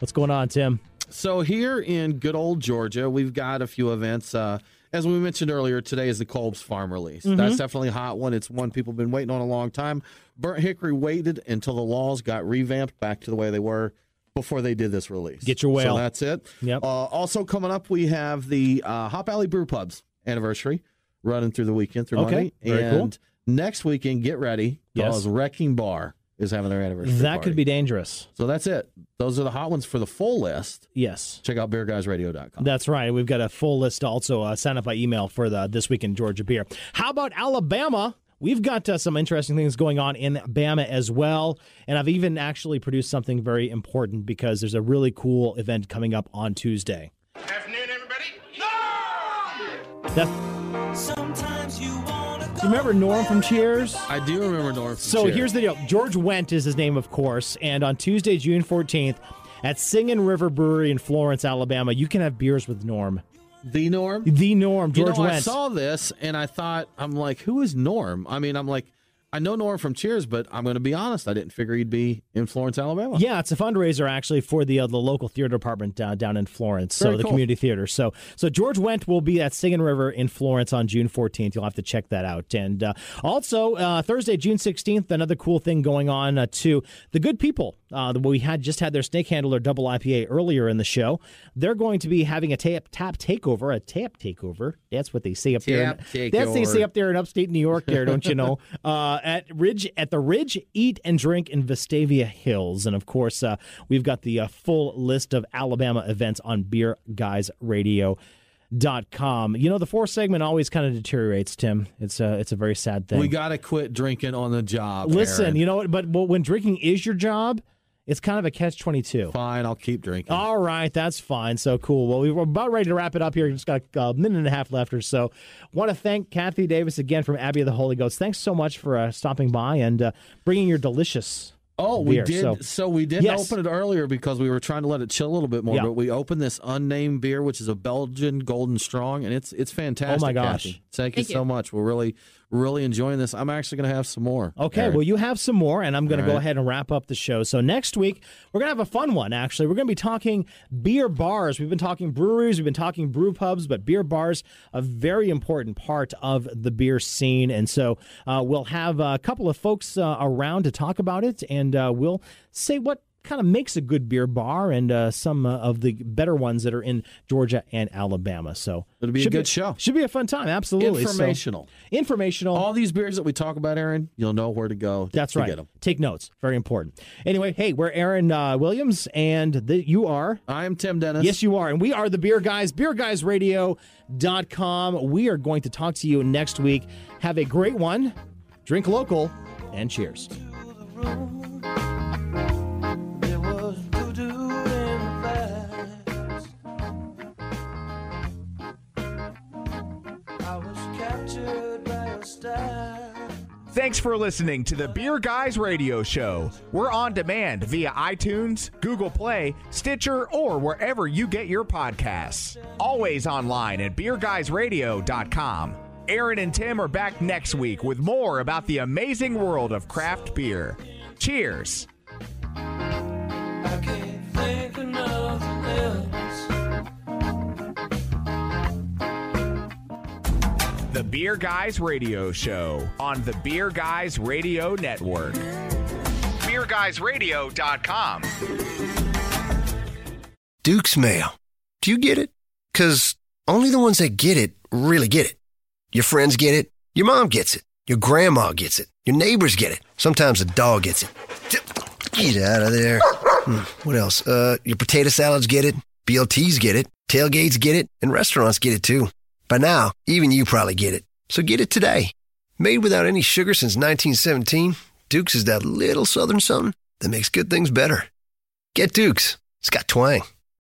Speaker 4: What's going on, Tim?
Speaker 5: So here in good old Georgia, we've got a few events. Uh, as we mentioned earlier, today is the Kolb's Farm release.
Speaker 4: Mhm.
Speaker 5: That's definitely a hot one. It's one people have been waiting on a long time. Burnt Hickory waited until the laws got revamped back to the way they were before they did this release.
Speaker 4: Get your whale.
Speaker 5: So that's it.
Speaker 4: Yep.
Speaker 5: Uh, also coming up, we have the uh, Hop Alley Brew Pubs anniversary running through the weekend through
Speaker 4: Okay.
Speaker 5: Monday.
Speaker 4: Very cool.
Speaker 5: and next weekend, get ready
Speaker 4: Yes.
Speaker 5: because Wrecking Bar is having their anniversary.
Speaker 4: That
Speaker 5: party.
Speaker 4: could be dangerous.
Speaker 5: So that's it. Those are the hot ones for the full list.
Speaker 4: Yes.
Speaker 5: Check out beerguysradio.com.
Speaker 4: That's right. We've got a full list also. Uh, sign up by email for the This Week in Georgia beer. How about Alabama? We've got uh, some interesting things going on in Bama as well. And I've even actually produced something very important because there's a really cool event coming up on Tuesday.
Speaker 15: Afternoon, everybody.
Speaker 4: That's
Speaker 15: Sometimes you wanna
Speaker 4: Do you remember Norm from Cheers?
Speaker 5: I do remember Norm. From
Speaker 4: So
Speaker 5: Cheers.
Speaker 4: here's the deal. George Wendt is his name, of course, and on Tuesday, June 14th, at Singin' River Brewery in Florence, Alabama, you can have beers with Norm.
Speaker 5: the Norm.
Speaker 4: The Norm, George You
Speaker 5: know, I saw this and I thought, I'm like, who is Norm? I mean, I'm like, I know Norm from Cheers, but I'm going to be honest, I didn't figure he'd be in Florence, Alabama.
Speaker 4: Yeah, it's a fundraiser actually for the uh, the local theater department uh, down in Florence, so
Speaker 5: Very
Speaker 4: the
Speaker 5: cool.
Speaker 4: community theater. So so George Wendt will be at Singing River in Florence on June 14th. You'll have to check that out. And uh, also uh, Thursday, June 16th, another cool thing going on uh, too. The Good People, uh, we had just had their Snake Handler Double IPA earlier in the show. They're going to be having a tap tap takeover, a tap takeover. That's what they say up there.
Speaker 5: Tap
Speaker 4: That's what they say up there in upstate New York. There, don't you know? uh, at Ridge at the Ridge Eat and Drink in Vestavia Hills, and of course, uh, we've got the uh, full list of Alabama events on BeerGuysRadio.com. You know, the fourth segment always kind of deteriorates. Tim, it's a it's a very sad thing.
Speaker 5: We got to quit drinking on the job.
Speaker 4: Listen,
Speaker 5: Aaron.
Speaker 4: you know? But, but when drinking is your job, it's kind of a catch twenty two.
Speaker 5: Fine, I'll keep drinking.
Speaker 4: All right, that's fine. So cool. Well, we're about ready to wrap it up here. Just got a minute and a half left or so. Want to thank Kathy Davis again from Abbey of the Holy Goats. Thanks so much for uh, stopping by and uh, bringing your delicious.
Speaker 5: Oh, we
Speaker 4: beer.
Speaker 5: did.
Speaker 4: So,
Speaker 5: So, we did
Speaker 4: Yes.
Speaker 5: open it earlier because we were trying to let it chill a little bit more.
Speaker 4: Yeah.
Speaker 5: But we opened this unnamed beer, which is a Belgian Golden Strong, and it's it's fantastic.
Speaker 4: Oh my gosh.
Speaker 5: Kathy. Thank,
Speaker 7: Thank
Speaker 5: you so much. We're really really enjoying this. I'm actually going to have some more.
Speaker 4: Okay,
Speaker 5: Aaron.
Speaker 4: well, you have some more, and I'm going to go
Speaker 5: right.
Speaker 4: ahead and wrap up the show. So next week we're going to have a fun one. Actually, we're going to be talking beer bars. We've been talking breweries, we've been talking brew pubs, but beer bars a very important part of the beer scene. And so uh, we'll have a couple of folks uh, around to talk about it, and uh, we'll say what kind of makes a good beer bar and uh, some uh, of the better ones that are in Georgia and Alabama. So
Speaker 5: It'll be a
Speaker 4: should
Speaker 5: good show.
Speaker 4: Should be a fun time. Absolutely. So-
Speaker 5: Informational.
Speaker 4: informational.
Speaker 5: All these beers that we talk about, Aaron, you'll know where to go.
Speaker 4: That's
Speaker 5: to
Speaker 4: right.
Speaker 5: Get them.
Speaker 4: Take notes. Very important. Anyway, hey, we're Aaron uh, Williams, and the, you are.
Speaker 5: I am Tim Dennis.
Speaker 4: Yes, you are. And we are the Beer Guys, beerguysradio.com. We are going to talk to you next week. Have a great one. Drink local, and cheers.
Speaker 1: Thanks for listening to the Beer Guys Radio Show. We're on demand via iTunes, Google Play, Stitcher, or wherever you get your podcasts. Always online at beerguysradio.com. Aaron and Tim are back next week with more about the amazing world of craft beer. Cheers. Beer Guys Radio Show on the Beer Guys Radio Network. BeerGuysRadio.com.
Speaker 19: Duke's Mayo. Do you get it? Because only the ones that get it really get it. Your friends get it. Your mom gets it. Your grandma gets it. Your neighbors get it. Sometimes a dog gets it. Get out of there. Hmm, what else? Uh, your potato salads get it. BLTs get it. Tailgates get it. And restaurants get it too. By now, even you probably get it. So get it today. Made without any sugar since 1917, Duke's is that little southern something that makes good things better. Get Duke's. It's got twang.